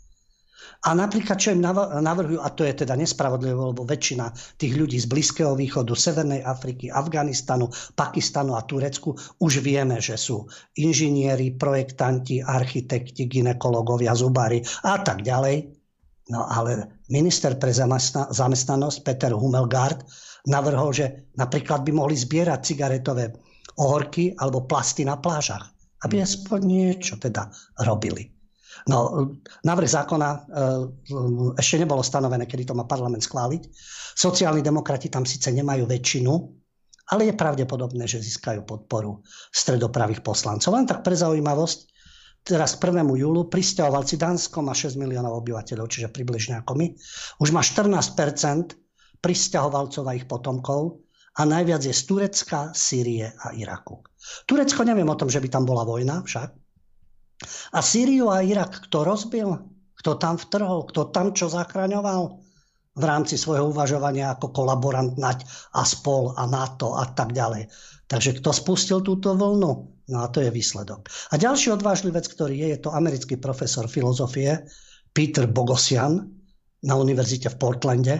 A napríklad, čo im navrhujú, a to je teda nespravodlivé, lebo väčšina tých ľudí z Blízkeho východu, Severnej Afriky, Afganistanu, Pakistanu a Turecku už vieme, že sú inžinieri, projektanti, architekti, ginekologovia, zubári a tak ďalej. No ale minister pre zamestnanosť Peter Humelgard navrhol, že napríklad by mohli zbierať cigaretové ohorky alebo plasty na plážach, aby aspoň niečo teda robili. No, návrh zákona e, ešte nebolo stanovené, kedy to má parlament schváliť. Sociálni demokrati tam síce nemajú väčšinu, ale je pravdepodobné, že získajú podporu stredopravých poslancov. Len tak pre zaujímavosť, teraz k 1. júlu pristahovalci Dánsko má 6 miliónov obyvateľov, čiže približne ako my. Už má 14 pristahovalcov a ich potomkov a najviac je z Turecka, Sýrie a Iraku. Turecko neviem o tom, že by tam bola vojna však, a Sýriu a Irak kto rozbil? Kto tam vtrhol? Kto tam čo zachraňoval? V rámci svojho uvažovania ako kolaborant nať a spol a NATO a tak ďalej. Takže kto spustil túto vlnu? No a to je výsledok. A ďalší odvážlivec, ktorý je, je to americký profesor filozofie Peter Bogosian na univerzite v Portlande,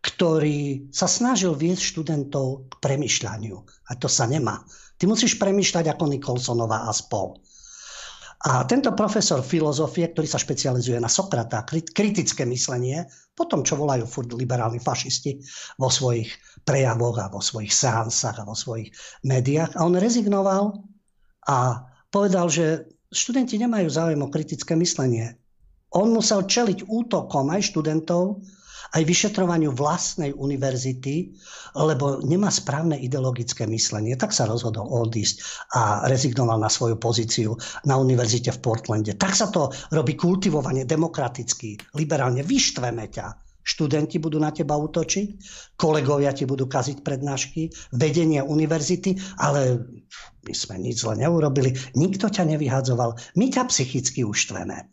ktorý sa snažil viesť študentov k premyšľaniu. A to sa nemá. Ty musíš premyšľať ako Nikolsonová a spol. A tento profesor filozofie, ktorý sa špecializuje na Sokrata, kritické myslenie, po tom, čo volajú furt liberálni fašisti vo svojich prejavoch a vo svojich seansách a vo svojich médiách. A on rezignoval a povedal, že študenti nemajú záujem o kritické myslenie. On musel čeliť útokom aj študentov, aj vyšetrovaniu vlastnej univerzity, lebo nemá správne ideologické myslenie. Tak sa rozhodol odísť a rezignoval na svoju pozíciu na univerzite v Portlande. Tak sa to robí kultivovanie, demokraticky, liberálne. Vyštveme ťa. Študenti budú na teba útočiť, kolegovia ti budú kaziť prednášky, vedenie univerzity, ale my sme nič zle neurobili, nikto ťa nevyhadzoval, my ťa psychicky uštveme.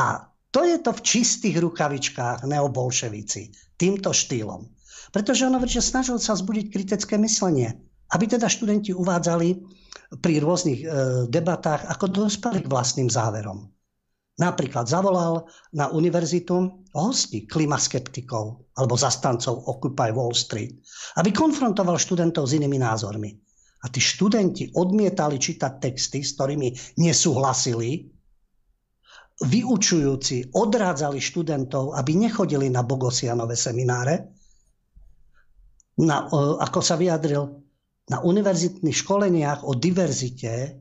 A to je to v čistých rukavičkách neobolševici, týmto štýlom. Pretože ono že snažil sa zbudiť kritické myslenie, aby teda študenti uvádzali pri rôznych e, debatách, ako dospeli k vlastným záverom. Napríklad zavolal na univerzitu hosti klimaskeptikov alebo zastancov Occupy Wall Street, aby konfrontoval študentov s inými názormi. a tí študenti odmietali čítať texty, s ktorými nesúhlasili, vyučujúci odrádzali študentov, aby nechodili na Bogosianové semináre, na, ako sa vyjadril, na univerzitných školeniach o diverzite,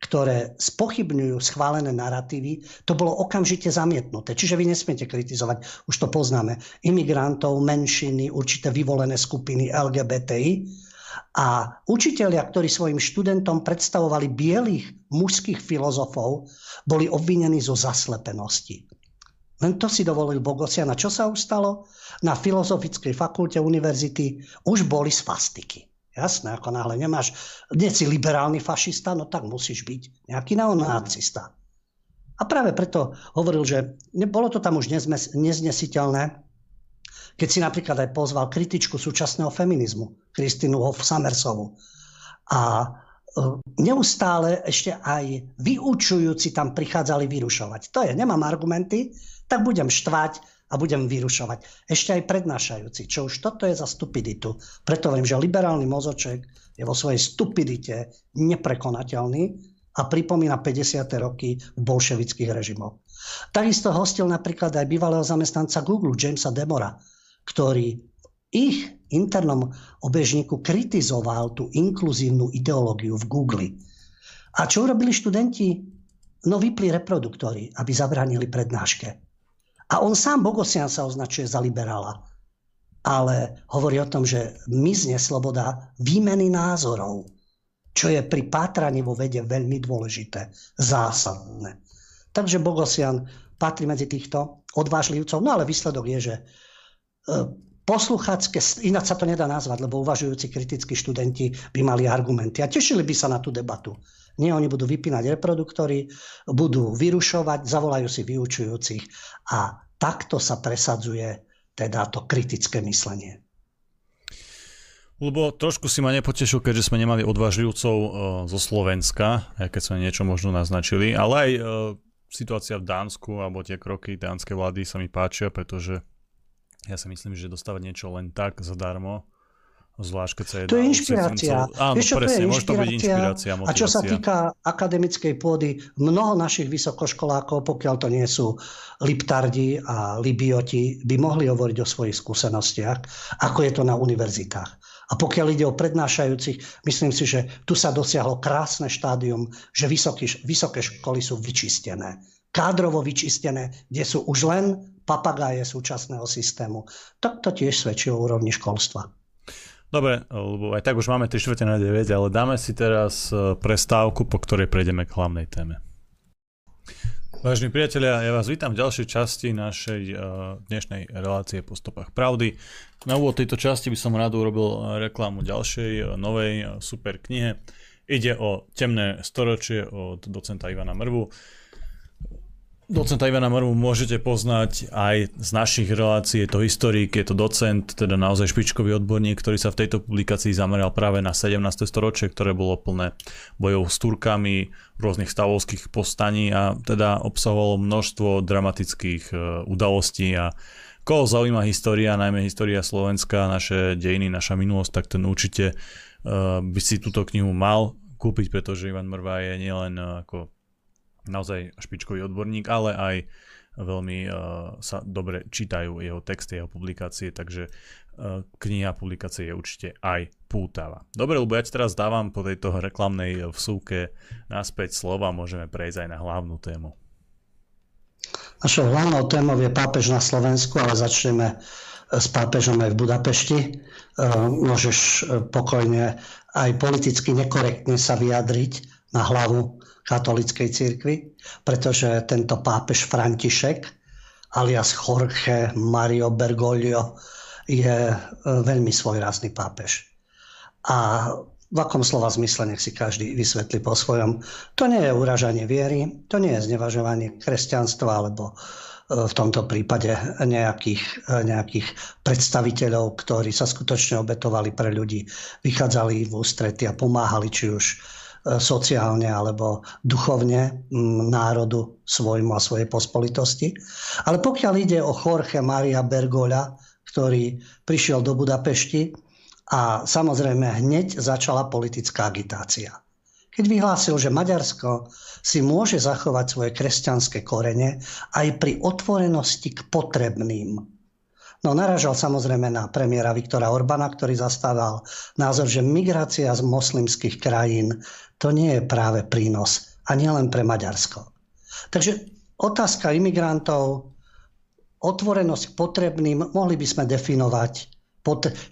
ktoré spochybňujú schválené narratívy, to bolo okamžite zamietnuté. Čiže vy nesmiete kritizovať, už to poznáme, imigrantov, menšiny, určité vyvolené skupiny LGBTI, a učitelia, ktorí svojim študentom predstavovali bielých mužských filozofov, boli obvinení zo zaslepenosti. Len to si dovolil Bogosian. A čo sa ustalo? Na Filozofickej fakulte univerzity už boli svastiky. Jasné, ako náhle nemáš, nie si liberálny fašista, no tak musíš byť nejaký neonacista. A práve preto hovoril, že bolo to tam už neznesiteľné, keď si napríklad aj pozval kritičku súčasného feminizmu, Kristinu Hoff Samersovu. A e, neustále ešte aj vyučujúci tam prichádzali vyrušovať. To je, nemám argumenty, tak budem štvať a budem vyrušovať. Ešte aj prednášajúci, čo už toto je za stupiditu. Preto viem, že liberálny mozoček je vo svojej stupidite neprekonateľný a pripomína 50. roky v bolševických režimoch. Takisto hostil napríklad aj bývalého zamestnanca Google, Jamesa Demora, ktorý v ich internom obežníku kritizoval tú inkluzívnu ideológiu v Google. A čo urobili študenti? No vypli reproduktory, aby zabránili prednáške. A on sám Bogosian sa označuje za liberála. Ale hovorí o tom, že mizne sloboda výmeny názorov, čo je pri pátraní vo vede veľmi dôležité, zásadné. Takže Bogosian patrí medzi týchto odvážlivcov, no ale výsledok je, že E, posluchacké, ináč sa to nedá nazvať, lebo uvažujúci kritickí študenti by mali argumenty a tešili by sa na tú debatu. Nie, oni budú vypínať reproduktory, budú vyrušovať, zavolajú si vyučujúcich a takto sa presadzuje teda to kritické myslenie. Lebo trošku si ma nepotešil, keďže sme nemali odvážlivcov uh, zo Slovenska, aj keď sme niečo možno naznačili, ale aj uh, situácia v Dánsku alebo tie kroky dánskej vlády sa mi páčia, pretože ja si myslím, že dostávať niečo len tak zadarmo, zvlášť keď sa jedná To je inšpirácia. Áno, Vieš, čo, presne, to je môže to byť inšpirácia, motivácia. A čo sa týka akademickej pôdy, mnoho našich vysokoškolákov, pokiaľ to nie sú liptardi a libioti, by mohli hovoriť o svojich skúsenostiach, ako je to na univerzitách. A pokiaľ ide o prednášajúcich, myslím si, že tu sa dosiahlo krásne štádium, že vysoké, vysoké školy sú vyčistené kádrovo vyčistené, kde sú už len papagáje súčasného systému. Tak to tiež svedčí o úrovni školstva. Dobre, lebo aj tak už máme 3 čtvrte na 9, ale dáme si teraz e, prestávku, po ktorej prejdeme k hlavnej téme. Vážení priatelia, ja vás vítam v ďalšej časti našej uh, dnešnej relácie po stopách pravdy. Na úvod tejto časti by som rád urobil reklamu ďalšej uh, novej super knihe. Ide o Temné storočie od docenta Ivana Mrvu. Docenta Ivana Mrvu môžete poznať aj z našich relácií, je to historik, je to docent, teda naozaj špičkový odborník, ktorý sa v tejto publikácii zameral práve na 17. storočie, ktoré bolo plné bojov s Turkami, rôznych stavovských postaní a teda obsahovalo množstvo dramatických e, udalostí a koho zaujíma história, najmä história Slovenska, naše dejiny, naša minulosť, tak ten určite uh, by si túto knihu mal kúpiť, pretože Ivan Mrva je nielen uh, ako naozaj špičkový odborník, ale aj veľmi uh, sa dobre čítajú jeho texty, jeho publikácie, takže uh, kniha publikácie je určite aj pútava. Dobre, lebo ja ti teraz dávam po tejto reklamnej vsúke naspäť slova, môžeme prejsť aj na hlavnú tému. Našou hlavnou témou je pápež na Slovensku, ale začneme s pápežom aj v Budapešti. Môžeš pokojne aj politicky nekorektne sa vyjadriť na hlavu katolíckej cirkvi, pretože tento pápež František alias Jorge Mario Bergoglio je e, veľmi svojrázny pápež. A v akom slova zmysle nech si každý vysvetlí po svojom. To nie je uražanie viery, to nie je znevažovanie kresťanstva alebo e, v tomto prípade nejakých, e, nejakých predstaviteľov, ktorí sa skutočne obetovali pre ľudí, vychádzali v ústrety a pomáhali či už sociálne alebo duchovne národu svojmu a svojej pospolitosti. Ale pokiaľ ide o Jorge Maria Bergola, ktorý prišiel do Budapešti A samozrejme hneď začala politická agitácia. Keď vyhlásil, že Maďarsko si môže zachovať svoje kresťanské korene aj pri otvorenosti k potrebným. No naražal samozrejme na premiéra Viktora Orbana, ktorý zastával názor, že migrácia z moslimských krajín to nie je práve prínos a nielen pre Maďarsko. Takže otázka imigrantov, otvorenosť potrebným, mohli by sme definovať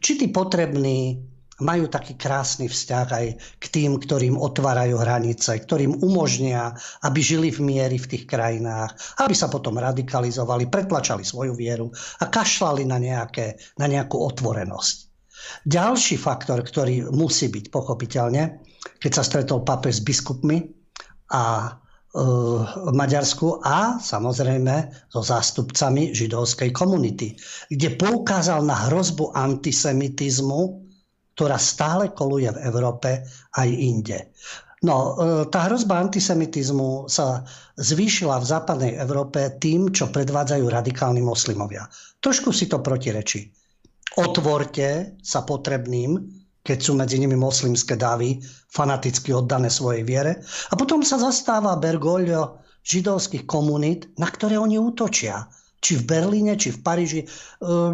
či tí potrební majú taký krásny vzťah aj k tým, ktorým otvárajú hranice, ktorým umožnia, aby žili v miery v tých krajinách, aby sa potom radikalizovali, pretlačali svoju vieru a kašľali na, nejaké, na nejakú otvorenosť. Ďalší faktor, ktorý musí byť pochopiteľne, keď sa stretol pápež s biskupmi a v Maďarsku a samozrejme so zástupcami židovskej komunity, kde poukázal na hrozbu antisemitizmu, ktorá stále koluje v Európe aj inde. No, e, tá hrozba antisemitizmu sa zvýšila v západnej Európe tým, čo predvádzajú radikálni moslimovia. Trošku si to protirečí. Otvorte sa potrebným, keď sú medzi nimi moslimské dávy, fanaticky oddané svojej viere. A potom sa zastáva Bergoglio židovských komunít, na ktoré oni útočia. Či v Berlíne, či v Paríži. E,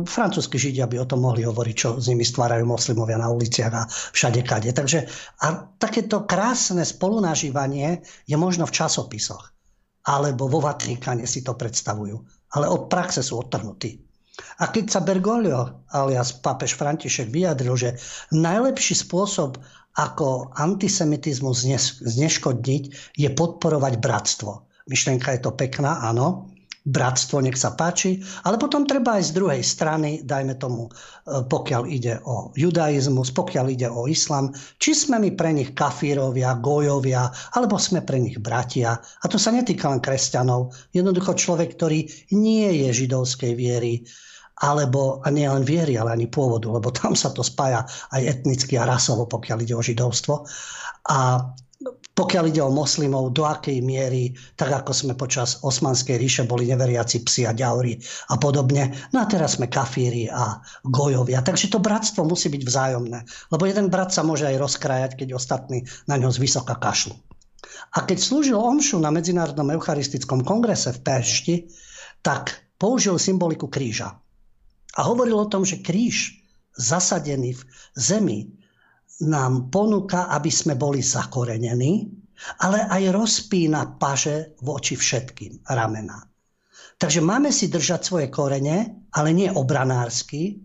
francúzski židia by o tom mohli hovoriť, čo s nimi stvárajú moslimovia na uliciach a všade kade. Takže a takéto krásne spolunažívanie je možno v časopisoch. Alebo vo Vatikáne si to predstavujú. Ale od praxe sú odtrhnutí. A keď sa Bergoglio alias pápež František vyjadril, že najlepší spôsob, ako antisemitizmus zneškodniť, je podporovať bratstvo. Myšlenka je to pekná, áno, bratstvo, nech sa páči, ale potom treba aj z druhej strany, dajme tomu, e, pokiaľ ide o judaizmus, pokiaľ ide o islam, či sme my pre nich kafírovia, gojovia, alebo sme pre nich bratia. A to sa netýka len kresťanov. Jednoducho človek, ktorý nie je židovskej viery, alebo a nie len viery, ale ani pôvodu, lebo tam sa to spája aj etnicky a rasovo, pokiaľ ide o židovstvo. A pokiaľ ide o moslimov, do akej miery, tak ako sme počas Osmanskej ríše boli neveriaci psi a ďauri a podobne. No a teraz sme kafíri a gojovia. Takže to bratstvo musí byť vzájomné. Lebo jeden brat sa môže aj rozkrajať, keď ostatní na ňo z vysoka kašľú. A keď slúžil omšu na Medzinárodnom eucharistickom kongrese v Pešti, tak použil symboliku kríža. A hovoril o tom, že kríž zasadený v zemi nám ponúka, aby sme boli zakorenení, ale aj rozpína paže voči všetkým ramena. Takže máme si držať svoje korene, ale nie obranársky,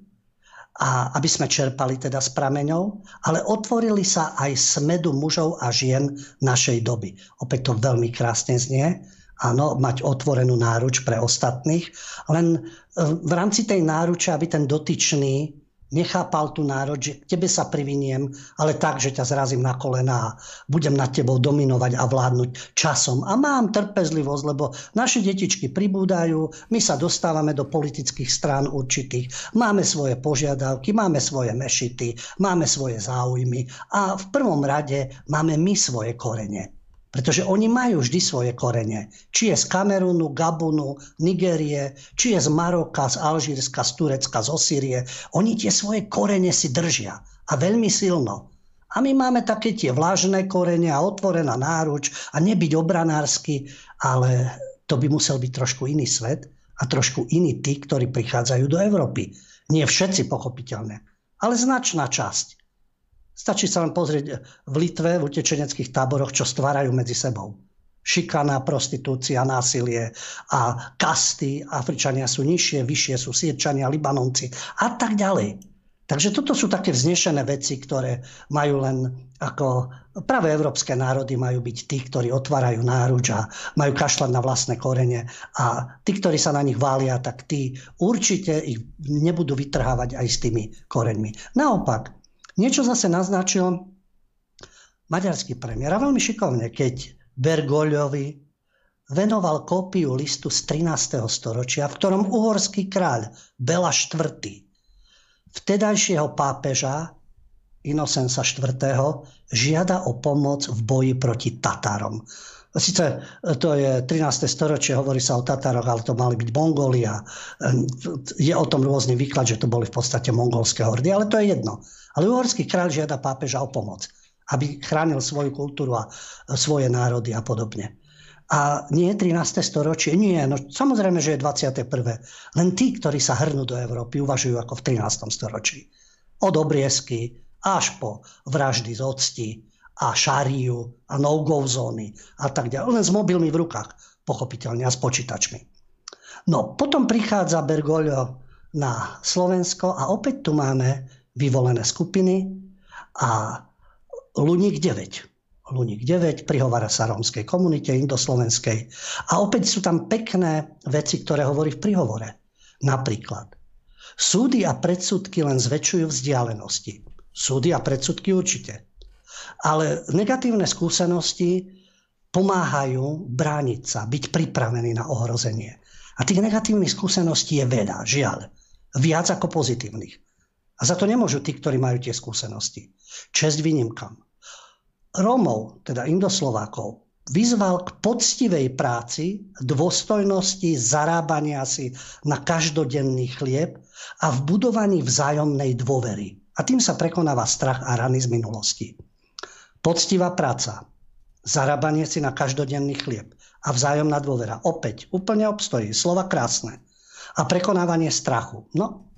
a aby sme čerpali teda s prameňou, ale otvorili sa aj smedu mužov a žien našej doby. Opäť to veľmi krásne znie áno, mať otvorenú náruč pre ostatných, len e, v rámci tej náruče, aby ten dotyčný nechápal tú nároč, že tebe sa priviniem, ale tak, že ťa zrazím na kolena a budem nad tebou dominovať a vládnuť časom. A mám trpezlivosť, lebo naše detičky pribúdajú, my sa dostávame do politických strán určitých, máme svoje požiadavky, máme svoje mešity, máme svoje záujmy a v prvom rade máme my svoje korene. Pretože oni majú vždy svoje korene. Či je z Kamerunu, Gabunu, Nigérie, či je z Maroka, z Alžírska, z Turecka, z Osírie. Oni tie svoje korene si držia. A veľmi silno. A my máme také tie vlažné korene a otvorená náruč a nebyť obranársky, ale to by musel byť trošku iný svet a trošku iní tí, ktorí prichádzajú do Európy. Nie všetci, pochopiteľne, ale značná časť. Stačí sa len pozrieť v Litve, v utečeneckých táboroch, čo stvárajú medzi sebou. Šikana, prostitúcia, násilie a kasty. Afričania sú nižšie, vyššie sú Sýrčania, Libanonci a tak ďalej. Takže toto sú také vznešené veci, ktoré majú len ako práve európske národy majú byť tí, ktorí otvárajú náruč a majú kašľať na vlastné korene a tí, ktorí sa na nich vália, tak tí určite ich nebudú vytrhávať aj s tými koreňmi. Naopak, Niečo zase naznačil maďarský premiér a veľmi šikovne, keď Bergoľovi venoval kópiu listu z 13. storočia, v ktorom uhorský kráľ Bela IV. vtedajšieho pápeža Inocensa IV. žiada o pomoc v boji proti Tatárom. Sice to je 13. storočie, hovorí sa o Tatároch, ale to mali byť Mongólia. Je o tom rôzny výklad, že to boli v podstate mongolské hordy, ale to je jedno. Ale uhorský kráľ žiada pápeža o pomoc, aby chránil svoju kultúru a svoje národy a podobne. A nie 13. storočie, nie, no samozrejme, že je 21. Len tí, ktorí sa hrnú do Európy, uvažujú ako v 13. storočí. Od obriezky až po vraždy z octi, a šáriu a no-go zóny a tak ďalej. Len s mobilmi v rukách, pochopiteľne, a s počítačmi. No, potom prichádza Bergoglio na Slovensko a opäť tu máme vyvolené skupiny a Luník 9. Luník 9 prihovára sa rómskej komunite indoslovenskej a opäť sú tam pekné veci, ktoré hovorí v prihovore. Napríklad, súdy a predsudky len zväčšujú vzdialenosti. Súdy a predsudky určite. Ale negatívne skúsenosti pomáhajú brániť sa, byť pripravený na ohrozenie. A tých negatívnych skúseností je veľa, žiaľ. Viac ako pozitívnych. A za to nemôžu tí, ktorí majú tie skúsenosti. Česť výnimkám. Rómov, teda Indoslovákov, vyzval k poctivej práci, dôstojnosti, zarábania si na každodenný chlieb a v budovaní vzájomnej dôvery. A tým sa prekonáva strach a rany z minulosti. Poctivá práca, zarábanie si na každodenný chlieb a vzájomná dôvera. Opäť úplne obstojí, slova krásne. A prekonávanie strachu. No,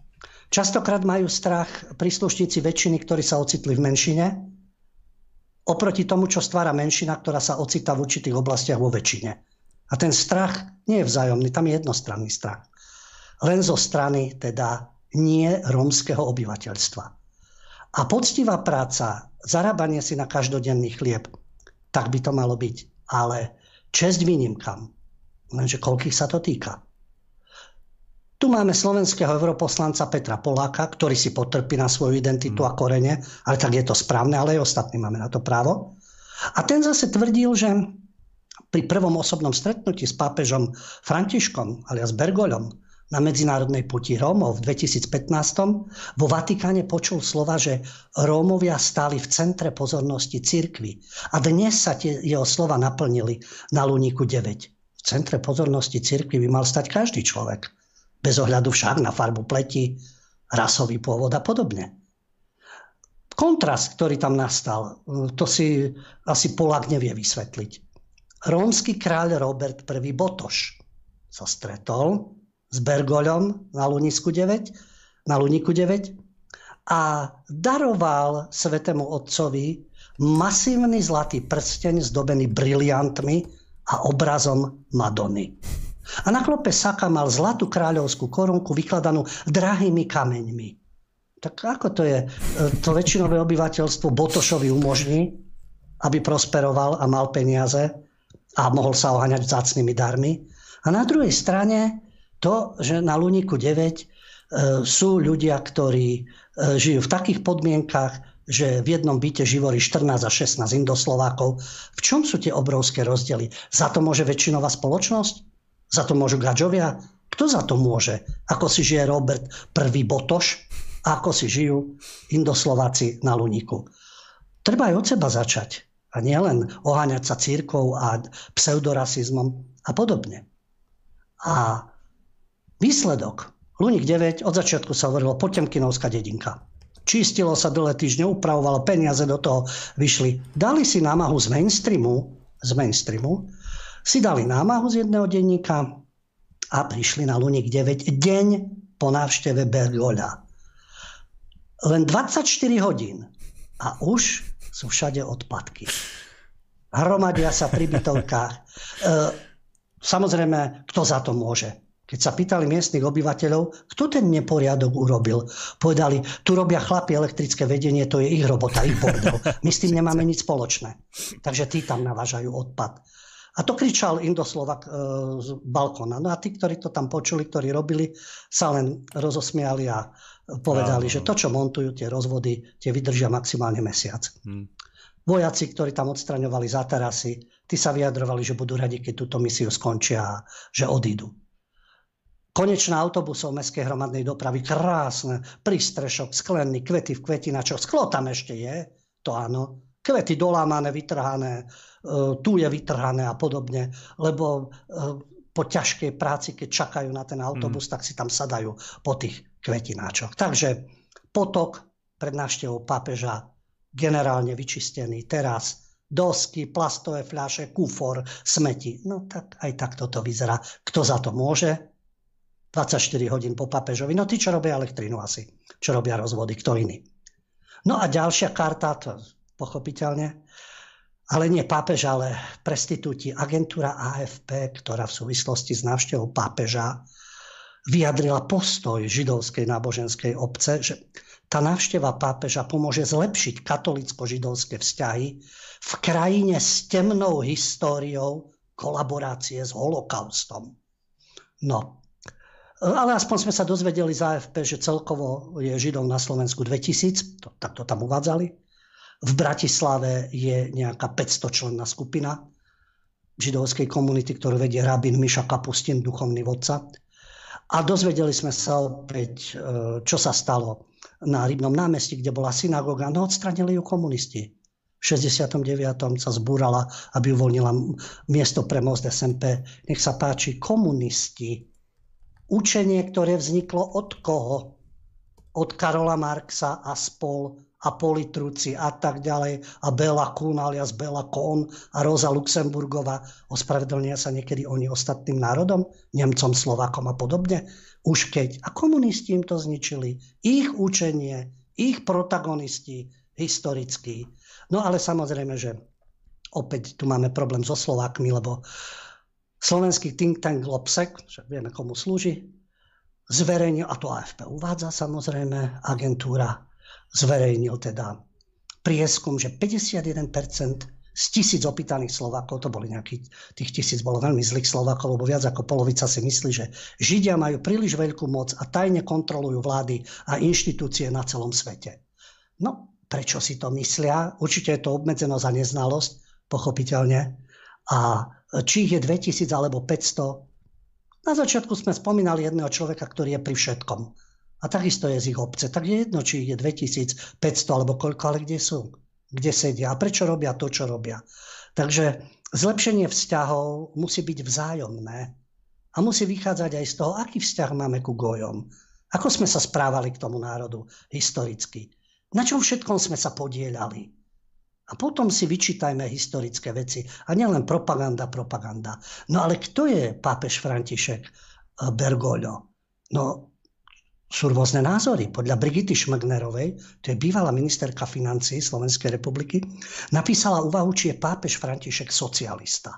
častokrát majú strach príslušníci väčšiny, ktorí sa ocitli v menšine, oproti tomu, čo stvára menšina, ktorá sa ocitá v určitých oblastiach vo väčšine. A ten strach nie je vzájomný, tam je jednostranný strach. Len zo strany teda nie rómskeho obyvateľstva. A poctivá práca zarábanie si na každodenný chlieb. Tak by to malo byť. Ale čest výnimkám. Lenže koľkých sa to týka. Tu máme slovenského europoslanca Petra Poláka, ktorý si potrpí na svoju identitu a korene, ale tak je to správne, ale aj ostatní máme na to právo. A ten zase tvrdil, že pri prvom osobnom stretnutí s pápežom Františkom alias Bergoľom na medzinárodnej puti Rómov v 2015 vo Vatikáne počul slova, že Rómovia stáli v centre pozornosti cirkvy. A dnes sa tie jeho slova naplnili na Luníku 9. V centre pozornosti cirkvy by mal stať každý človek. Bez ohľadu však na farbu pleti, rasový pôvod a podobne. Kontrast, ktorý tam nastal, to si asi Polák nevie vysvetliť. Rómsky kráľ Robert I. Botoš sa stretol s Bergoľom na Lunisku 9, na Luniku 9 a daroval svetému otcovi masívny zlatý prsteň zdobený briliantmi a obrazom Madony. A na klope saka mal zlatú kráľovskú korunku vykladanú drahými kameňmi. Tak ako to je? To väčšinové obyvateľstvo Botošovi umožní, aby prosperoval a mal peniaze a mohol sa oháňať vzácnými darmi. A na druhej strane to, že na Luniku 9 e, sú ľudia, ktorí e, žijú v takých podmienkach, že v jednom byte živorí 14 a 16 Indoslovákov. V čom sú tie obrovské rozdiely? Za to môže väčšinová spoločnosť? Za to môžu gadžovia? Kto za to môže? Ako si žije Robert I. Botoš? A ako si žijú Indoslováci na Luniku? Treba aj od seba začať. A nielen oháňať sa církou a pseudorasizmom a podobne. A Výsledok. Luník 9 od začiatku sa hovorilo Potemkinovská dedinka. Čistilo sa dlhé týždne, upravovalo peniaze do toho, vyšli. Dali si námahu z mainstreamu, z mainstreamu, si dali námahu z jedného denníka a prišli na Luník 9 deň po návšteve Bergoľa. Len 24 hodín a už sú všade odpadky. Hromadia sa pri bytovkách. [laughs] E, samozrejme, kto za to môže? Keď sa pýtali miestnych obyvateľov, kto ten neporiadok urobil, povedali, tu robia chlapi elektrické vedenie, to je ich robota, ich bordel. My s tým nemáme nič spoločné. Takže tí tam navážajú odpad. A to kričal Indoslovak e, z balkóna. No a tí, ktorí to tam počuli, ktorí robili, sa len rozosmiali a povedali, no, že to, čo montujú, tie rozvody, tie vydržia maximálne mesiac. Hmm. Vojaci, ktorí tam odstraňovali zátarasy, tí sa vyjadrovali, že budú radi, keď túto misiu skončia a že odídu konečná autobusov mestskej hromadnej dopravy, krásne, prístrešok, sklený, kvety v kvetinačoch, sklo tam ešte je, to áno, Kvety dolámané, vytrhané, tu je vytrhané a podobne, lebo po ťažkej práci, keď čakajú na ten autobus, mm. tak si tam sadajú po tých kvetináčoch. Takže potok pred návštevou pápeža generálne vyčistený. Teraz dosky, plastové fľaše, kufor, smeti. No tak aj takto to vyzerá. Kto za to môže? 24 hodín po papežovi. No tí, čo robia elektrínu asi. Čo robia rozvody, kto iný. No a ďalšia karta, to pochopiteľne, ale nie pápež, ale prestitúti. Agentúra AFP, ktorá v súvislosti s návštevou pápeža vyjadrila postoj židovskej náboženskej obce, že tá návšteva pápeža pomôže zlepšiť katolicko-židovské vzťahy v krajine s temnou históriou kolaborácie s holokaustom. No, ale aspoň sme sa dozvedeli z AFP, že celkovo je Židov na Slovensku 2000, to, tak to tam uvádzali. V Bratislave je nejaká 500 členná skupina židovskej komunity, ktorú vedie rabín Miša Kapustin, duchovný vodca. A dozvedeli sme sa opäť, e, čo sa stalo na Rybnom námestí, kde bola synagóga, no odstranili ju komunisti. V 69. sa zbúrala, aby uvoľnila miesto pre most SMP. Nech sa páči, komunisti. Učenie, ktoré vzniklo od koho? Od Karola Marxa a spol a Politruci a tak ďalej a Bela Kuhn alias Bela Kohn a Rosa Luxemburgová ospravedlnia sa niekedy oni ostatným národom, Nemcom, Slovakom a podobne. Už keď. A komunisti im to zničili. Ich učenie, ich protagonisti historickí. No ale samozrejme, že opäť tu máme problém so Slovákmi, lebo slovenský think tank však vieme komu slúži, zverejnil, a to AFP uvádza samozrejme, agentúra zverejnil teda prieskum, že 51% z tisíc opýtaných Slovákov, to boli nejakých, tých tisíc bolo veľmi zlých Slovákov, lebo viac ako polovica si myslí, že Židia majú príliš veľkú moc a tajne kontrolujú vlády a inštitúcie na celom svete. No, prečo si to myslia? Určite je to obmedzeno za neznalosť, pochopiteľne. A či ich je 2000 alebo 500, na začiatku sme spomínali jedného človeka, ktorý je pri všetkom a takisto je z ich obce. Tak je jedno, či je 2500 alebo koľko, ale kde sú, kde sedia a prečo robia to, čo robia. Takže zlepšenie vzťahov musí byť vzájomné a musí vychádzať aj z toho, aký vzťah máme ku gojom. Ako sme sa správali k tomu národu historicky. Na čom všetkom sme sa podielali. A potom si vyčítajme historické veci. A nielen propaganda, propaganda. No ale kto je pápež František eh, Bergoglio? No sú rôzne názory. Podľa Brigity Šmegnerovej, to je bývalá ministerka financí Slovenskej republiky, napísala úvahu, či je pápež František socialista.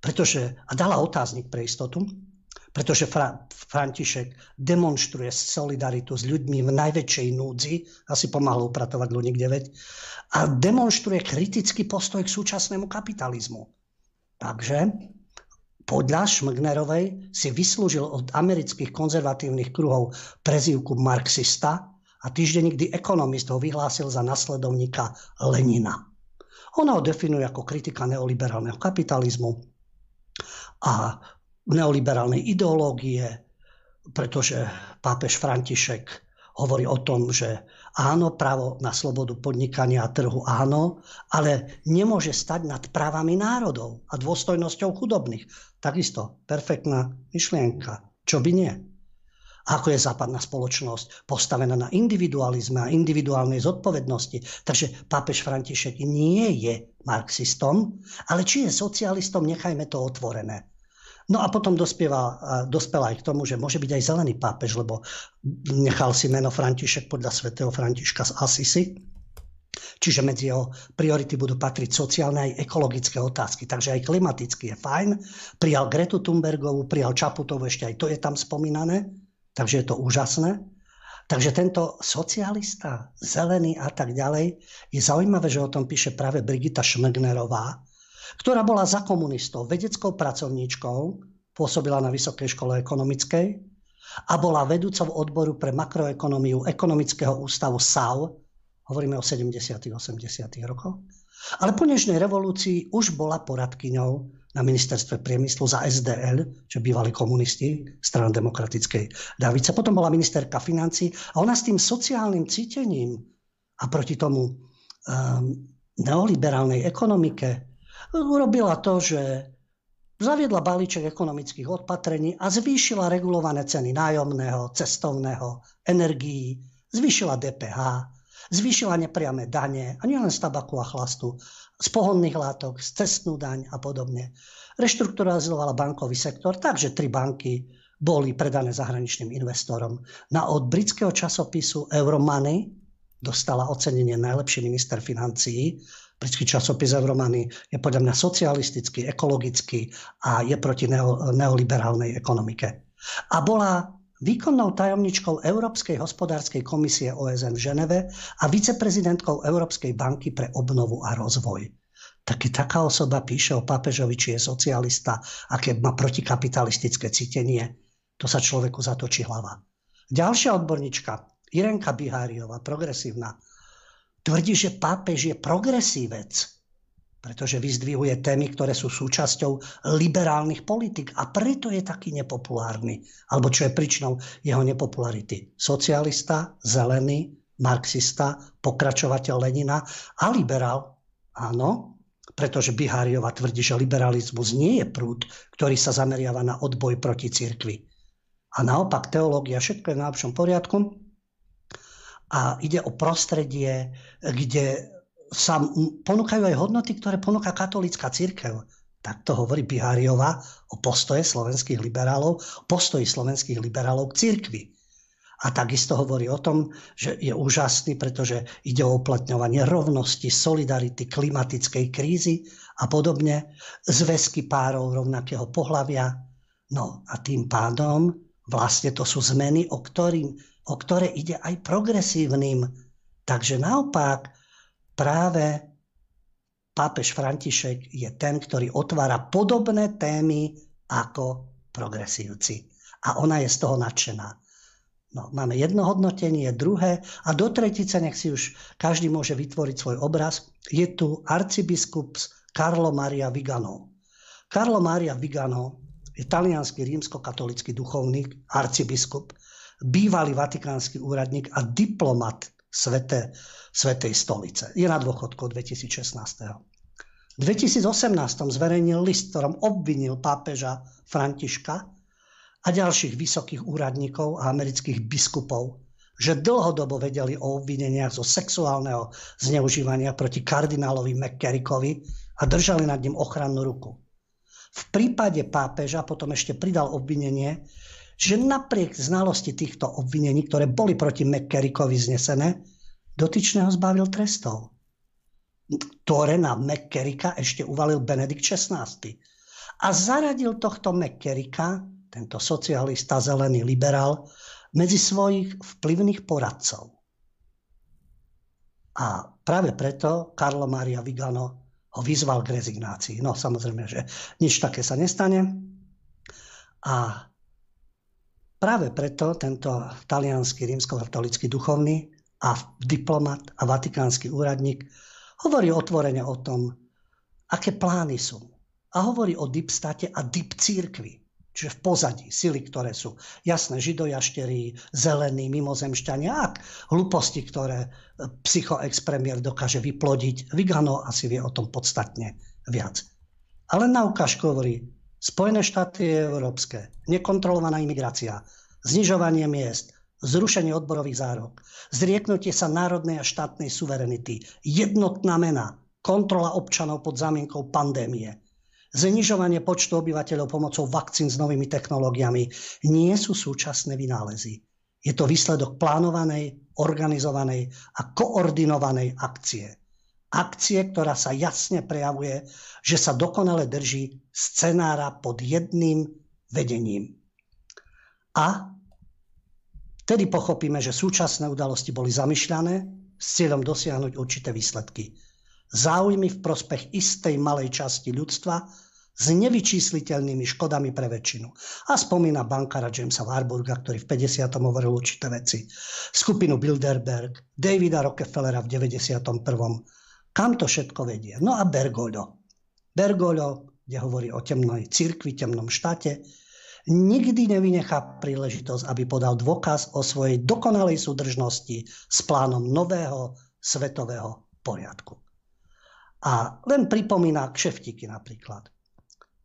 Pretože, a dala otáznik pre istotu, pretože Fra, František demonstruje solidaritu s ľuďmi v najväčšej núdzi, asi pomáhal upratovať ľudí 9, a demonstruje kritický postoj k súčasnému kapitalizmu. Takže podľa Šmgnerovej si vyslúžil od amerických konzervatívnych kruhov prezývku marxista a týždenník The Economist ho vyhlásil za nasledovníka Lenina. Ona ho definuje ako kritika neoliberálneho kapitalizmu a neoliberálnej ideológie, pretože pápež František hovorí o tom, že Áno, právo na slobodu podnikania a trhu áno, ale nemôže stať nad právami národov a dôstojnosťou chudobných. Takisto perfektná myšlienka. Čo by nie? Ako je západná spoločnosť postavená na individualizme a individuálnej zodpovednosti. Takže pápež František nie je marxistom, ale či je socialistom, nechajme to otvorené. No a potom dospieva, dospela aj k tomu, že môže byť aj zelený pápež, lebo nechal si meno František podľa svätého Františka z Asisi. Čiže medzi jeho priority budú patriť sociálne aj ekologické otázky. Takže aj klimaticky je fajn. Prijal Gretu Thunbergovú, prijal Čaputovu, ešte aj to je tam spomínané. Takže je to úžasné. Takže tento socialista, zelený a tak ďalej, je zaujímavé, že o tom píše práve Brigita Šmegnerová, ktorá bola za komunistov vedeckou pracovníčkou, pôsobila na Vysokej škole ekonomickej a bola vedúcou odboru pre makroekonómiu ekonomického ústavu SAU, hovoríme o 70. 80. rokoch. Ale po dnešnej revolúcii už bola poradkyňou na ministerstve priemyslu za SDL, čo bývali komunisti, strana demokratickej Davice. Potom bola ministerka financí a ona s tým sociálnym cítením a proti tomu um, neoliberálnej ekonomike urobila to, že zaviedla balíček ekonomických odpatrení a zvýšila regulované ceny nájomného, cestovného, energií, zvýšila DPH, zvýšila nepriame dane, a nielen z tabaku a chlastu, z pohonných látok, z cestnú daň a podobne. Reštrukturalizovala bankový sektor, takže tri banky boli predané zahraničným investorom. Na od britského časopisu Euromoney dostala ocenenie najlepší minister financií. Britský časopis Euromoney je podľa mňa socialistický, ekologický a je proti neoliberálnej ekonomike. A bola výkonnou tajomničkou Európskej hospodárskej komisie OSN v Ženeve a viceprezidentkou Európskej banky pre obnovu a rozvoj. Tak taká osoba píše o pápežovi, či je socialista, aké má protikapitalistické cítenie, to sa človeku zatočí hlava. Ďalšia odborníčka, Irenka Biháriová, progresívna, tvrdí, že pápež je progresívec pretože vyzdvihuje témy, ktoré sú súčasťou liberálnych politik a preto je taký nepopulárny. Alebo čo je príčinou jeho nepopularity. Socialista, zelený, marxista, pokračovateľ Lenina a liberál. Áno, pretože Biháriova tvrdí, že liberalizmus nie je prúd, ktorý sa zameriava na odboj proti cirkvi. A naopak teológia všetko je na lepšom poriadku a ide o prostredie, kde sa ponúkajú aj hodnoty, ktoré ponúka katolická církev. Tak to hovorí Biháriová o postoje slovenských liberálov, postoji slovenských liberálov k církvi. A takisto hovorí o tom, že je úžasný, pretože ide o uplatňovanie rovnosti, solidarity, klimatickej krízy a podobne, zväzky párov rovnakého pohľavia. No a tým pádom vlastne to sú zmeny, o, ktorým, o ktoré ide aj progresívnym. Takže naopak, práve pápež František je ten, ktorý otvára podobné témy ako progresívci. A ona je z toho nadšená. No, máme jedno hodnotenie, druhé a do tretice nech si už každý môže vytvoriť svoj obraz. Je tu arcibiskup Carlo Maria Vigano. Carlo Maria Vigano je talianský rímsko-katolický duchovník, arcibiskup, bývalý vatikánsky úradník a diplomat Svete, Svetej stolice. Je na dôchodku 2016. V 2018 zverejnil list, ktorom obvinil pápeža Františka a ďalších vysokých úradníkov a amerických biskupov, že dlhodobo vedeli o obvineniach zo sexuálneho zneužívania proti kardinálovi McCarrickovi a držali nad ním ochrannú ruku. V prípade pápeža potom ešte pridal obvinenie, že napriek znalosti týchto obvinení, ktoré boli proti McCarrickovi znesené, dotyčného zbavil trestov, ktoré na McCarricka ešte uvalil Benedikt XVI. A zaradil tohto McCarricka, tento socialista, zelený liberál, medzi svojich vplyvných poradcov. A práve preto Carlo Maria Vigano ho vyzval k rezignácii. No samozrejme, že nič také sa nestane. A Práve preto tento talianský rímsko-katolický duchovný a diplomat a vatikánsky úradník hovorí otvorene o tom, aké plány sú. A hovorí o dipstate a dip církvi, čiže v pozadí sily, ktoré sú jasné židojašterí, zelení, mimozemšťania a hlúposti, ktoré psychoexpremier dokáže vyplodiť. Vigano asi vie o tom podstatne viac. Ale na ukážku hovorí, Spojené štáty európske, nekontrolovaná imigrácia, znižovanie miest, zrušenie odborových zárok, zrieknutie sa národnej a štátnej suverenity, jednotná mena, kontrola občanov pod zámienkou pandémie, znižovanie počtu obyvateľov pomocou vakcín s novými technológiami nie sú súčasné vynálezy. Je to výsledok plánovanej, organizovanej a koordinovanej akcie akcie, ktorá sa jasne prejavuje, že sa dokonale drží scenára pod jedným vedením. A vtedy pochopíme, že súčasné udalosti boli zamýšľané s cieľom dosiahnuť určité výsledky. Záujmy v prospech istej malej časti ľudstva s nevyčísliteľnými škodami pre väčšinu. A spomína bankára Jamesa Warburga, ktorý v 50. hovoril určité veci. Skupinu Bilderberg, Davida Rockefellera v 91 kam to všetko vedie? No a Bergoglio. Bergoglio, kde hovorí o temnej cirkvi, temnom štáte, nikdy nevynechá príležitosť, aby podal dôkaz o svojej dokonalej súdržnosti s plánom nového svetového poriadku. A len pripomína kšeftiky napríklad.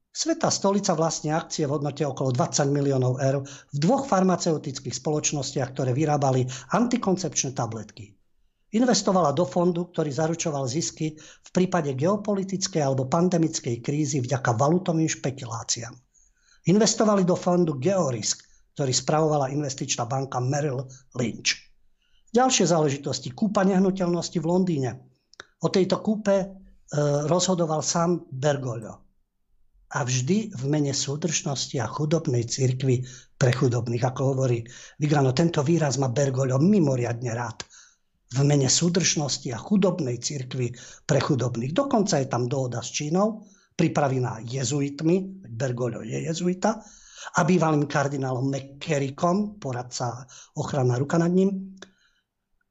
Sveta stolica vlastne akcie v hodnote okolo 20 miliónov eur v dvoch farmaceutických spoločnostiach, ktoré vyrábali antikoncepčné tabletky. Investovala do fondu, ktorý zaručoval zisky v prípade geopolitickej alebo pandemickej krízy vďaka valutovým špekuláciám. Investovali do fondu Georisk, ktorý spravovala investičná banka Merrill Lynch. Ďalšie záležitosti. Kúpa nehnuteľnosti v Londýne. O tejto kúpe e, rozhodoval sám Bergoglio. A vždy v mene súdržnosti a chudobnej cirkvi pre chudobných, ako hovorí Vigrano. Tento výraz má Bergoglio mimoriadne rád v mene súdržnosti a chudobnej cirkvi pre chudobných. Dokonca je tam dohoda s Čínou, pripravená jezuitmi, Bergoglio je jezuita, a bývalým kardinálom McCarrickom, poradca ochrana ruka nad ním,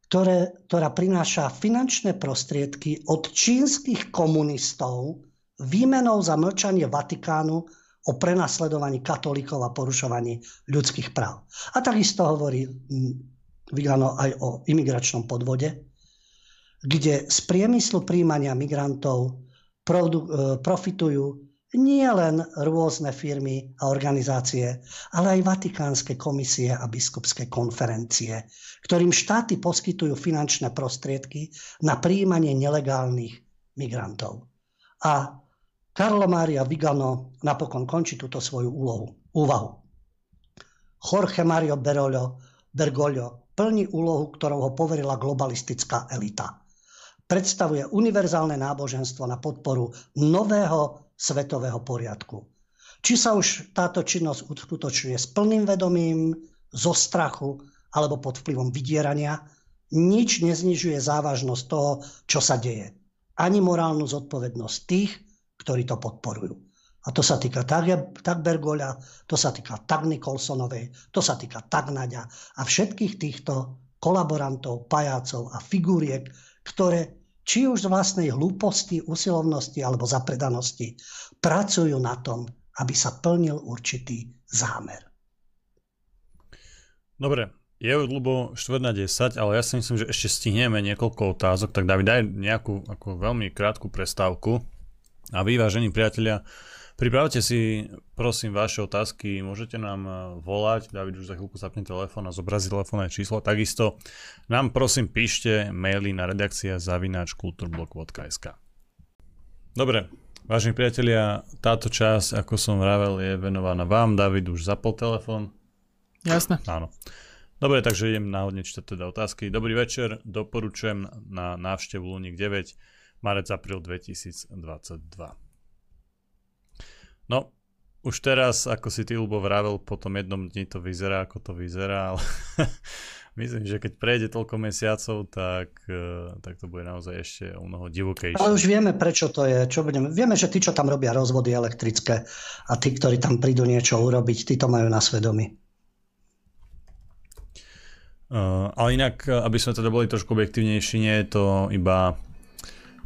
ktoré, ktorá prináša finančné prostriedky od čínskych komunistov výmenou za mlčanie Vatikánu o prenasledovaní katolíkov a porušovaní ľudských práv. A takisto hovorí Vigano aj o imigračnom podvode, kde z priemyslu príjmania migrantov e, profitujú nie len rôzne firmy a organizácie, ale aj vatikánske komisie a biskupské konferencie, ktorým štáty poskytujú finančné prostriedky na príjmanie nelegálnych migrantov. A Carlo Maria Vigano napokon končí túto svoju úlohu, úvahu. Jorge Mario Bergoglio, Bergoglio plní úlohu, ktorou ho poverila globalistická elita. Predstavuje univerzálne náboženstvo na podporu nového svetového poriadku. Či sa už táto činnosť uskutočňuje s plným vedomím, zo strachu alebo pod vplyvom vydierania, nič neznižuje závažnosť toho, čo sa deje. Ani morálnu zodpovednosť tých, ktorí to podporujú. A to sa týka tak, tak Bergoľa, to sa týka tak Nikolsonovej, to sa týka tak Naďa a všetkých týchto kolaborantov, pajácov a figúriek, ktoré či už z vlastnej hlúposti, usilovnosti alebo zapredanosti pracujú na tom, aby sa plnil určitý zámer. Dobre, je už ľubo 4 na 10, ale ja si myslím, že ešte stihneme niekoľko otázok, tak David, daj nejakú ako veľmi krátku prestávku. A vy, vážení priatelia, Pripravte si, prosím, vaše otázky, môžete nám eh, volať, David už za chvíľku zapne telefón a zobrazí telefónne číslo. Takisto nám prosím píšte maily na redakcia zavináč kulturblog.sk Dobre, vážení priatelia, táto časť, ako som vravel, je venovaná vám. David už zapol telefón. Jasné. Áno. Dobre, takže idem náhodne čítať teda otázky. Dobrý večer, doporučujem na návštevu Luník 9, marec, apríl 2022. No, už teraz, ako si ty Lubo vravel, po tom jednom dni to vyzerá, ako to vyzerá, ale [laughs] myslím, že keď prejde toľko mesiacov, tak, eh, tak to bude naozaj ešte o mnoho divokejšie. Ale už vieme, prečo to je. Čo budeme. Vieme, že tí, čo tam robia rozvody elektrické a tí, ktorí tam prídu niečo urobiť, tí to majú na svedomí. Uh, ale inak, aby sme teda boli trošku objektívnejší, nie je to iba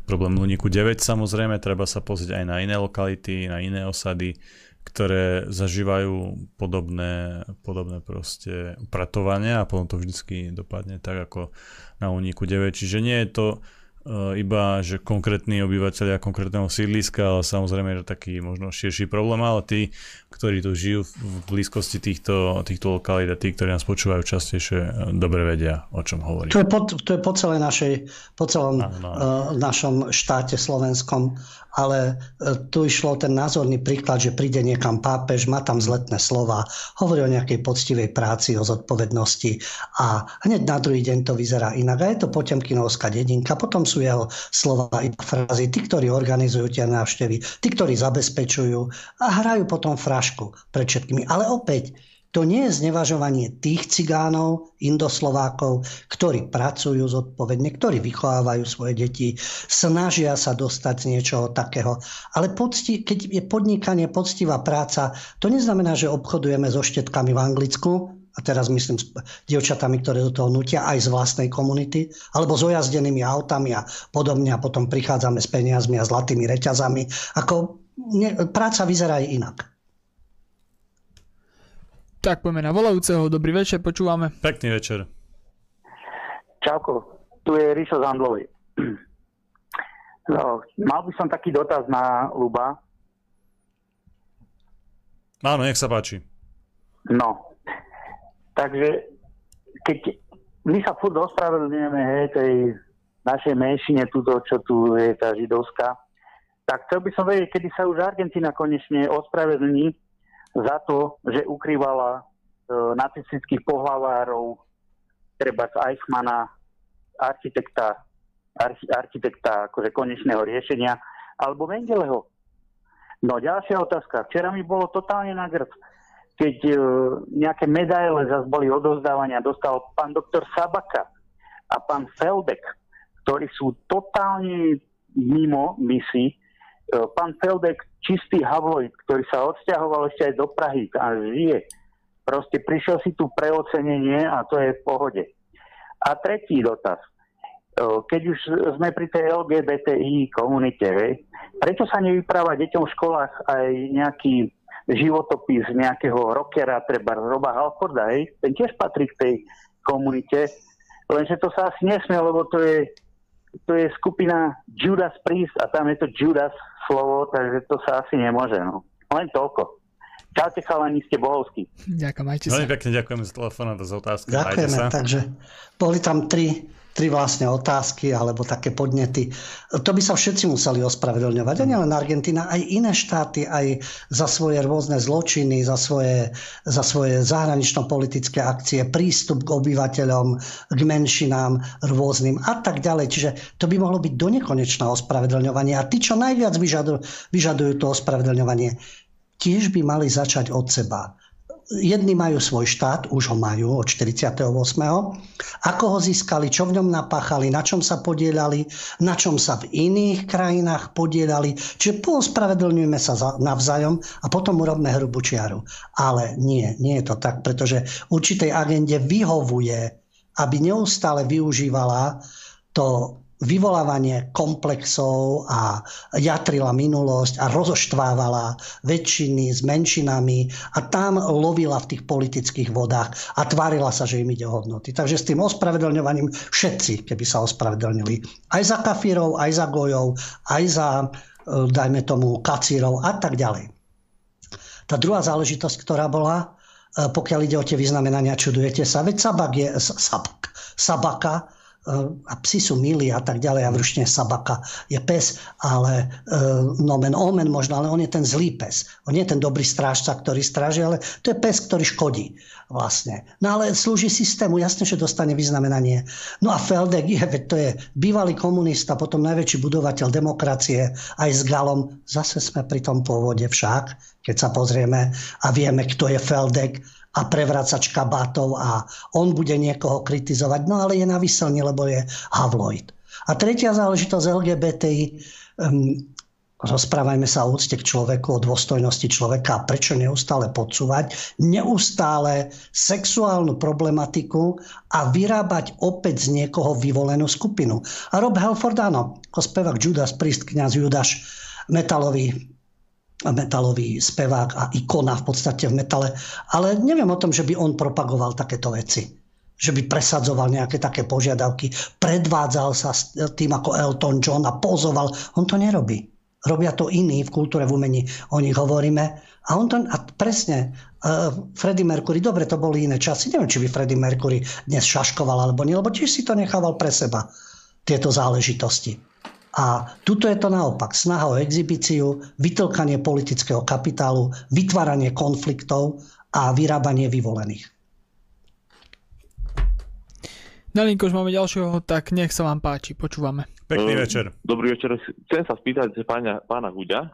problém Luníku 9 samozrejme, treba sa pozrieť aj na iné lokality, na iné osady, ktoré zažívajú podobné, podobné proste upratovania a potom to vždycky dopadne tak ako na Luníku 9. Čiže nie je to E, iba, že konkrétni obyvateľia konkrétneho sídliska, ale samozrejme, že taký možno širší problém, ale tí, ktorí tu žijú v blízkosti týchto, týchto lokalít a tí, ktorí nás počúvajú častejšie, e, dobre vedia, o čom hovorí. To je po, to je po, celej našej, po celom. Uh, našom štáte slovenskom, ale uh, tu išlo ten názorný príklad, že príde niekam pápež, má tam zletné slova, hovorí o nejakej poctivej práci, o zodpovednosti a hneď na druhý deň to vyzerá inak. A je to Potemkinovská dedinka, potom sú jeho slova iba frázy. Tí, ktorí organizujú tie návštevy, tí, ktorí zabezpečujú a hrajú potom frašku pred všetkými. Ale opäť, to nie je znevažovanie tých cigánov, indoslovákov, ktorí pracujú zodpovedne, ktorí vychovávajú svoje deti, snažia sa dostať z niečoho takého. Ale pocti, keď je podnikanie, poctivá práca, to neznamená, že obchodujeme so štetkami v Anglicku, a teraz myslím s dievčatami, ktoré do toho nutia aj z vlastnej komunity, alebo s ojazdenými autami a podobne a potom prichádzame s peniazmi a zlatými reťazami. Ako ne, práca vyzerá aj inak. Tak poďme na volajúceho. Dobrý večer, počúvame. Pekný večer. Čauko, tu je Ríšo z Handlovej. No, mal by som taký dotaz na Luba. Áno, nech sa páči. No, takže keď my sa furt ospravedlňujeme hej, tej našej menšine, túto, čo tu je tá židovská, tak chcel by som vedieť, kedy sa už Argentina konečne ospravedlní za to, že ukrývala e, nacistických pohlavárov, treba z Eichmana, architekta, archi, architekta akože konečného riešenia, alebo Mengeleho. No ďalšia otázka. Včera mi bolo totálne na grb, keď uh, nejaké medaile zase boli odozdávania, dostal pán doktor Sabaka a pán Feldek, ktorí sú totálne mimo misi. Uh, pán Feldek, čistý havloid, ktorý sa odsťahoval ešte aj do Prahy a žije. Proste prišiel si tu preocenenie a to je v pohode. A tretí dotaz keď už sme pri tej LGBTI komunite, hej, prečo sa nevypráva deťom v školách aj nejaký životopis nejakého rockera, treba Roba Halforda, hej, ten tiež patrí k tej komunite, lenže to sa asi nesmie, lebo to je, to je skupina Judas Priest a tam je to Judas slovo, takže to sa asi nemôže, no. Len toľko. Čaute chalani, ste bohovskí. Ďakujem, majte sa. Veľmi pekne ďakujeme za telefón a za otázky. Ďakujeme, takže boli tam tri tri vlastne otázky alebo také podnety. To by sa všetci museli ospravedlňovať. A nielen Argentina, aj iné štáty, aj za svoje rôzne zločiny, za svoje, za svoje zahranično-politické akcie, prístup k obyvateľom, k menšinám rôznym a tak ďalej. Čiže to by mohlo byť donekonečné ospravedlňovanie. A tí, čo najviac vyžadujú, vyžadujú to ospravedlňovanie, tiež by mali začať od seba jedni majú svoj štát, už ho majú od 48. Ako ho získali, čo v ňom napáchali, na čom sa podielali, na čom sa v iných krajinách podielali. Čiže pospravedlňujeme sa navzájom a potom urobme hrubú čiaru. Ale nie, nie je to tak, pretože určitej agende vyhovuje, aby neustále využívala to vyvolávanie komplexov a jatrila minulosť a rozoštvávala väčšiny s menšinami a tam lovila v tých politických vodách a tvárila sa, že im ide o hodnoty. Takže s tým ospravedlňovaním všetci, keby sa ospravedlnili, aj za kafírov, aj za gojov, aj za, e, dajme tomu, kacírov a tak ďalej. Tá druhá záležitosť, ktorá bola, e, pokiaľ ide o tie vyznamenania, čudujete sa, veď Sabak je, Sabak, Sabaka a psi sú milí a tak ďalej a vrušne sabaka je pes, ale e, nomen omen možno, ale on je ten zlý pes. On nie je ten dobrý strážca, ktorý stráži, ale to je pes, ktorý škodí vlastne. No ale slúži systému, jasne, že dostane vyznamenanie. No a Feldek je, veď to je bývalý komunista, potom najväčší budovateľ demokracie aj s Galom. Zase sme pri tom pôvode však, keď sa pozrieme a vieme, kto je Feldek, a prevracač kabátov a on bude niekoho kritizovať. No ale je na vyselne, lebo je Havloid. A tretia záležitosť LGBTI, um, rozprávajme sa o úcte k človeku, o dôstojnosti človeka. Prečo neustále podsúvať? Neustále sexuálnu problematiku a vyrábať opäť z niekoho vyvolenú skupinu. A Rob Halford, áno, ako spevák Judas Priest, kniaz Judas, metalový metalový spevák a ikona v podstate v metale. Ale neviem o tom, že by on propagoval takéto veci. Že by presadzoval nejaké také požiadavky, predvádzal sa s tým ako Elton John a pozoval. On to nerobí. Robia to iní v kultúre, v umení. O nich hovoríme. A on to, a presne, uh, Freddie Mercury, dobre, to boli iné časy. Neviem, či by Freddie Mercury dnes šaškoval alebo nie, lebo tiež si to nechával pre seba, tieto záležitosti. A tuto je to naopak. Snaha o exibíciu, vytlkanie politického kapitálu, vytváranie konfliktov a vyrábanie vyvolených. Dalinko, už máme ďalšieho, tak nech sa vám páči, počúvame. Pekný večer. Dobrý večer. Chcem sa spýtať pána, pána Huďa,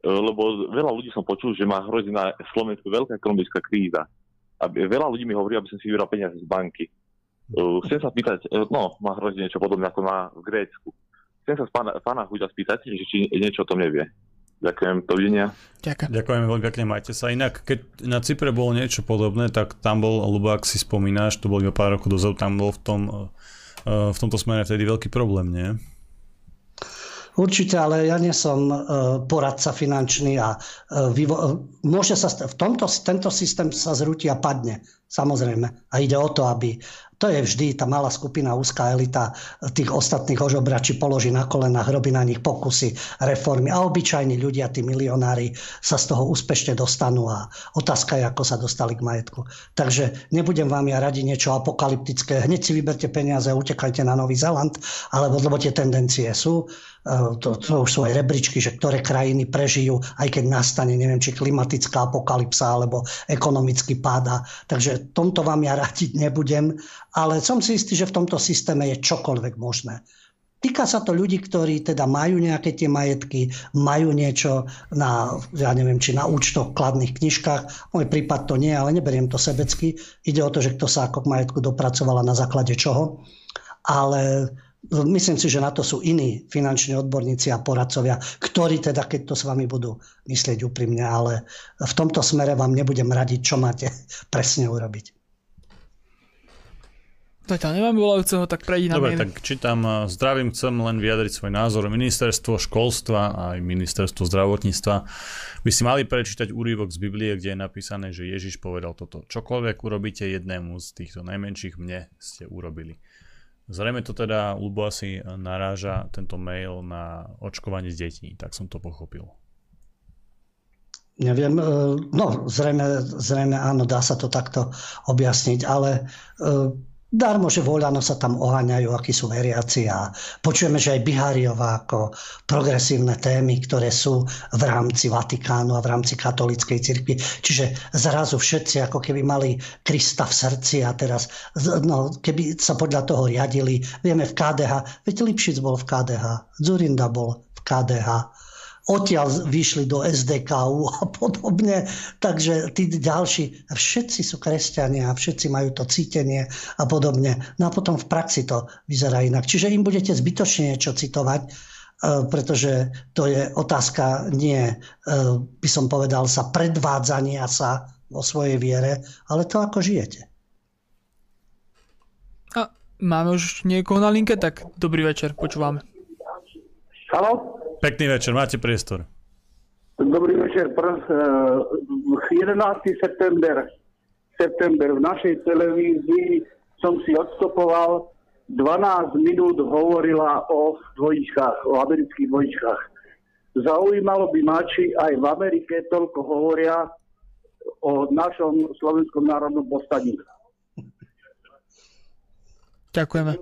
e, lebo veľa ľudí som počul, že má hrozí na Slovensku veľká ekonomická kríza. A veľa ľudí mi hovorí, aby som si vybral peniaze z banky. E, chcem sa spýtať, e, no, má hrozí niečo podobné ako má v Grécku Chcem sa pána, pána Huďa spýtať, že či niečo o tom nevie. Ďakujem, dovidenia. Ďakujem. Ďakujeme veľmi pekne, majte sa. Inak, keď na Cypre bolo niečo podobné, tak tam bol, lebo ak si spomínaš, to bolo iba pár rokov dozadu, tam bol v, tom, eh, v tomto smere vtedy veľký problém, nie? Určite, ale ja nie som eh, poradca finančný a eh, vyvo- môže sa v tomto, tento systém sa zrúti a padne Samozrejme. A ide o to, aby to je vždy tá malá skupina, úzká elita tých ostatných ožobračí položí na kolenách, robí na nich pokusy, reformy a obyčajní ľudia, tí milionári sa z toho úspešne dostanú a otázka je, ako sa dostali k majetku. Takže nebudem vám ja radiť niečo apokalyptické, hneď si vyberte peniaze a utekajte na Nový Zeland, alebo lebo tie tendencie sú. Eh, to, to už sú aj rebríčky, že ktoré krajiny prežijú, aj keď nastane, neviem, či klimatická apokalypsa alebo ekonomický páda. Takže tomto vám ja radiť nebudem, ale som si istý, že v tomto systéme je čokoľvek možné. Týka sa to ľudí, ktorí teda majú nejaké tie majetky, majú niečo na, ja neviem, či na účtoch, kladných knižkách. Môj prípad to nie, ale neberiem to sebecky. Ide o to, že kto sa ako k majetku dopracovala na základe čoho. Ale Myslím si, že na to sú iní finanční odborníci a poradcovia, ktorí teda, keď to s vami budú myslieť úprimne, ale v tomto smere vám nebudem radiť, čo máte [laughs] presne urobiť. tam nemám volajúceho, tak prejdi na Dobre, mail. tak čítam. Zdravím, chcem len vyjadriť svoj názor. Ministerstvo školstva a aj ministerstvo zdravotníctva by si mali prečítať úrivok z Biblie, kde je napísané, že Ježiš povedal toto. Čokoľvek urobíte jednému z týchto najmenších mne, ste urobili. Zrejme to teda, Lubo asi naráža tento mail na očkovanie detí, tak som to pochopil. Neviem, e, no zrejme, zrejme áno, dá sa to takto objasniť, ale e, Darmo, že voľano sa tam oháňajú, akí sú veriaci a počujeme, že aj Biháriová ako progresívne témy, ktoré sú v rámci Vatikánu a v rámci katolíckej cirkvi. Čiže zrazu všetci ako keby mali Krista v srdci a teraz, no, keby sa podľa toho riadili, vieme v KDH, veď Lipšic bol v KDH, Zurinda bol v KDH, odtiaľ vyšli do SDKU a [laughs] podobne. Takže tí ďalší, všetci sú kresťania a všetci majú to cítenie a podobne. No a potom v praxi to vyzerá inak. Čiže im budete zbytočne niečo citovať, e, pretože to je otázka nie, e, by som povedal, sa predvádzania sa vo svojej viere, ale to, ako žijete. A máme už niekoho na linke, tak dobrý večer, počúvame. Halo? Pekný večer, máte priestor. Dobrý večer. Pr- 11. Eh, september, september v našej televízii som si odstopoval 12 minút hovorila o dvojičkách, o amerických dvojičkách. Zaujímalo by ma, či aj v Amerike toľko hovoria o našom slovenskom národnom postaní. Ďakujeme.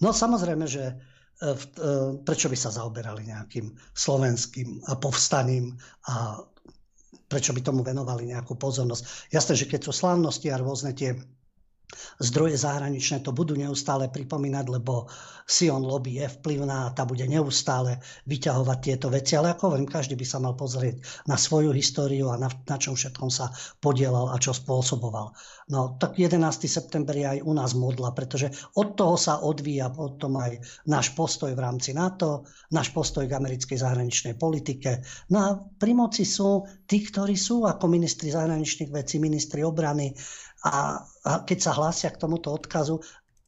No samozrejme, že e, e, prečo by sa zaoberali nejakým slovenským povstaním a prečo by tomu venovali nejakú pozornosť. Jasné, že keď sú slávnosti a rôzne tie zdroje zahraničné to budú neustále pripomínať, lebo Sion lobby je vplyvná a tá bude neustále vyťahovať tieto veci. Ale ako hovorím, každý by sa mal pozrieť na svoju históriu a na, na čom všetkom sa podielal a čo spôsoboval. No tak 11. september je aj u nás modla, pretože od toho sa odvíja potom aj náš postoj v rámci NATO, náš postoj k americkej zahraničnej politike. No a pri moci sú tí, ktorí sú ako ministri zahraničných vecí, ministri obrany, a, a keď sa hlásia k tomuto odkazu,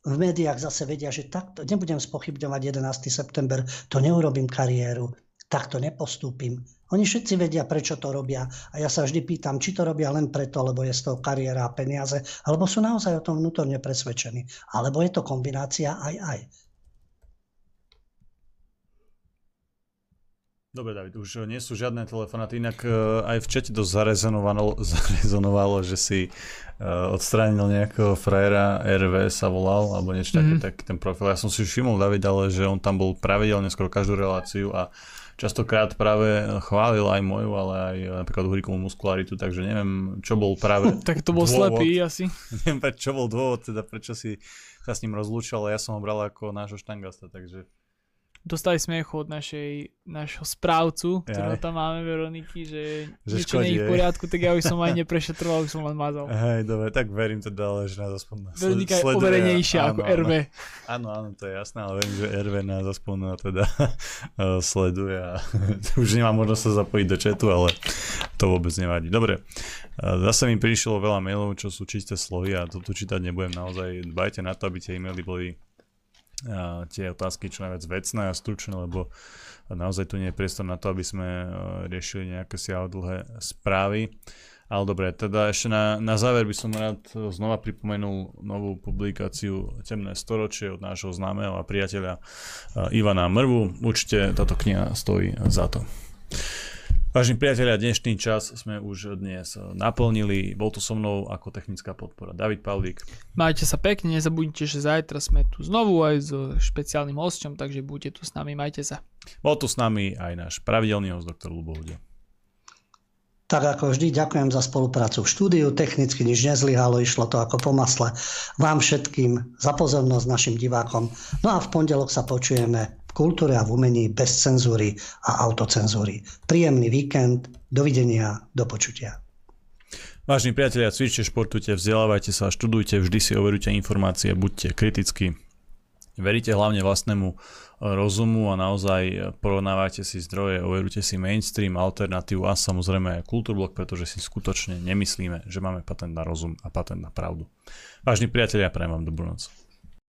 v médiách zase vedia, že takto, nebudem spochybňovať 11. september, to neurobím kariéru, takto nepostúpim. Oni všetci vedia, prečo to robia a ja sa vždy pýtam, či to robia len preto, lebo je z toho kariéra a peniaze, alebo sú naozaj o tom vnútorne presvedčení. Alebo je to kombinácia aj aj. Dobre, David, už nie sú žiadne telefonáty, inak uh, aj v čete to zarezonovalo, [laughs] zarezonovalo že si uh, odstránil nejakého frajera, RV sa volal, alebo niečo mm-hmm. také, tak ten profil. Ja som si všimol, David, ale že on tam bol pravidelne skoro každú reláciu a častokrát práve chválil aj moju, ale aj napríklad uhrikovú muskularitu, takže neviem, čo bol práve [laughs] Tak to bol dôvod, slepý asi. [laughs] Neviem, čo bol dôvod, teda prečo si sa s ním rozlúčil, ale ja som ho bral ako nášho štangasta, takže dostali smiechu od našej, našho správcu, ktorého tam máme, Veroniky, že, že niečo nie je v poriadku, tak ja už som aj neprešetroval, už som len mazal. Hej, dobre, tak verím teda, že nás aspoň Veronika je overenejšia ako áno, RV. Áno, áno, to je jasné, ale verím, že RV nás aspoň teda [laughs] sleduje a [laughs] už nemám možnosť sa zapojiť do chatu, ale to vôbec nevadí. Dobre, zase mi prišlo veľa mailov, čo sú čisté slovy a to tu čítať nebudem naozaj. Dbajte na to, aby tie e-maily boli tie otázky čo najviac vecné a stručné, lebo naozaj tu nie je priestor na to, aby sme riešili nejaké si dlhé správy. Ale dobre, teda ešte na, na záver by som rád znova pripomenul novú publikáciu Temné storočie od nášho známeho a priateľa Ivana Mrvu. Určite táto kniha stojí za to. Vážení priatelia, dnešný čas sme už dnes naplnili. Bol tu so mnou ako technická podpora David Pavlík. Majte sa pekne, nezabudnite, že zajtra sme tu znovu aj s špeciálnym hostom, takže buďte tu s nami, majte sa. Bol tu s nami aj náš pravidelný host, doktor Lubohudia. Tak ako vždy, ďakujem za spoluprácu v štúdiu. Technicky nič nezlyhalo, išlo to ako po masle. Vám všetkým za pozornosť, našim divákom. No a v pondelok sa počujeme v kultúre a v umení bez cenzúry a autocenzúry. Príjemný víkend, dovidenia, do počutia. Vážení priatelia, cvičte, športujte, vzdelávajte sa, študujte, vždy si overujte informácie, buďte kritickí, veríte hlavne vlastnému rozumu a naozaj porovnávajte si zdroje, overujte si mainstream, alternatívu a samozrejme aj kultúrblok, pretože si skutočne nemyslíme, že máme patent na rozum a patent na pravdu. Vážni priatelia, prajem vám dobrú noc.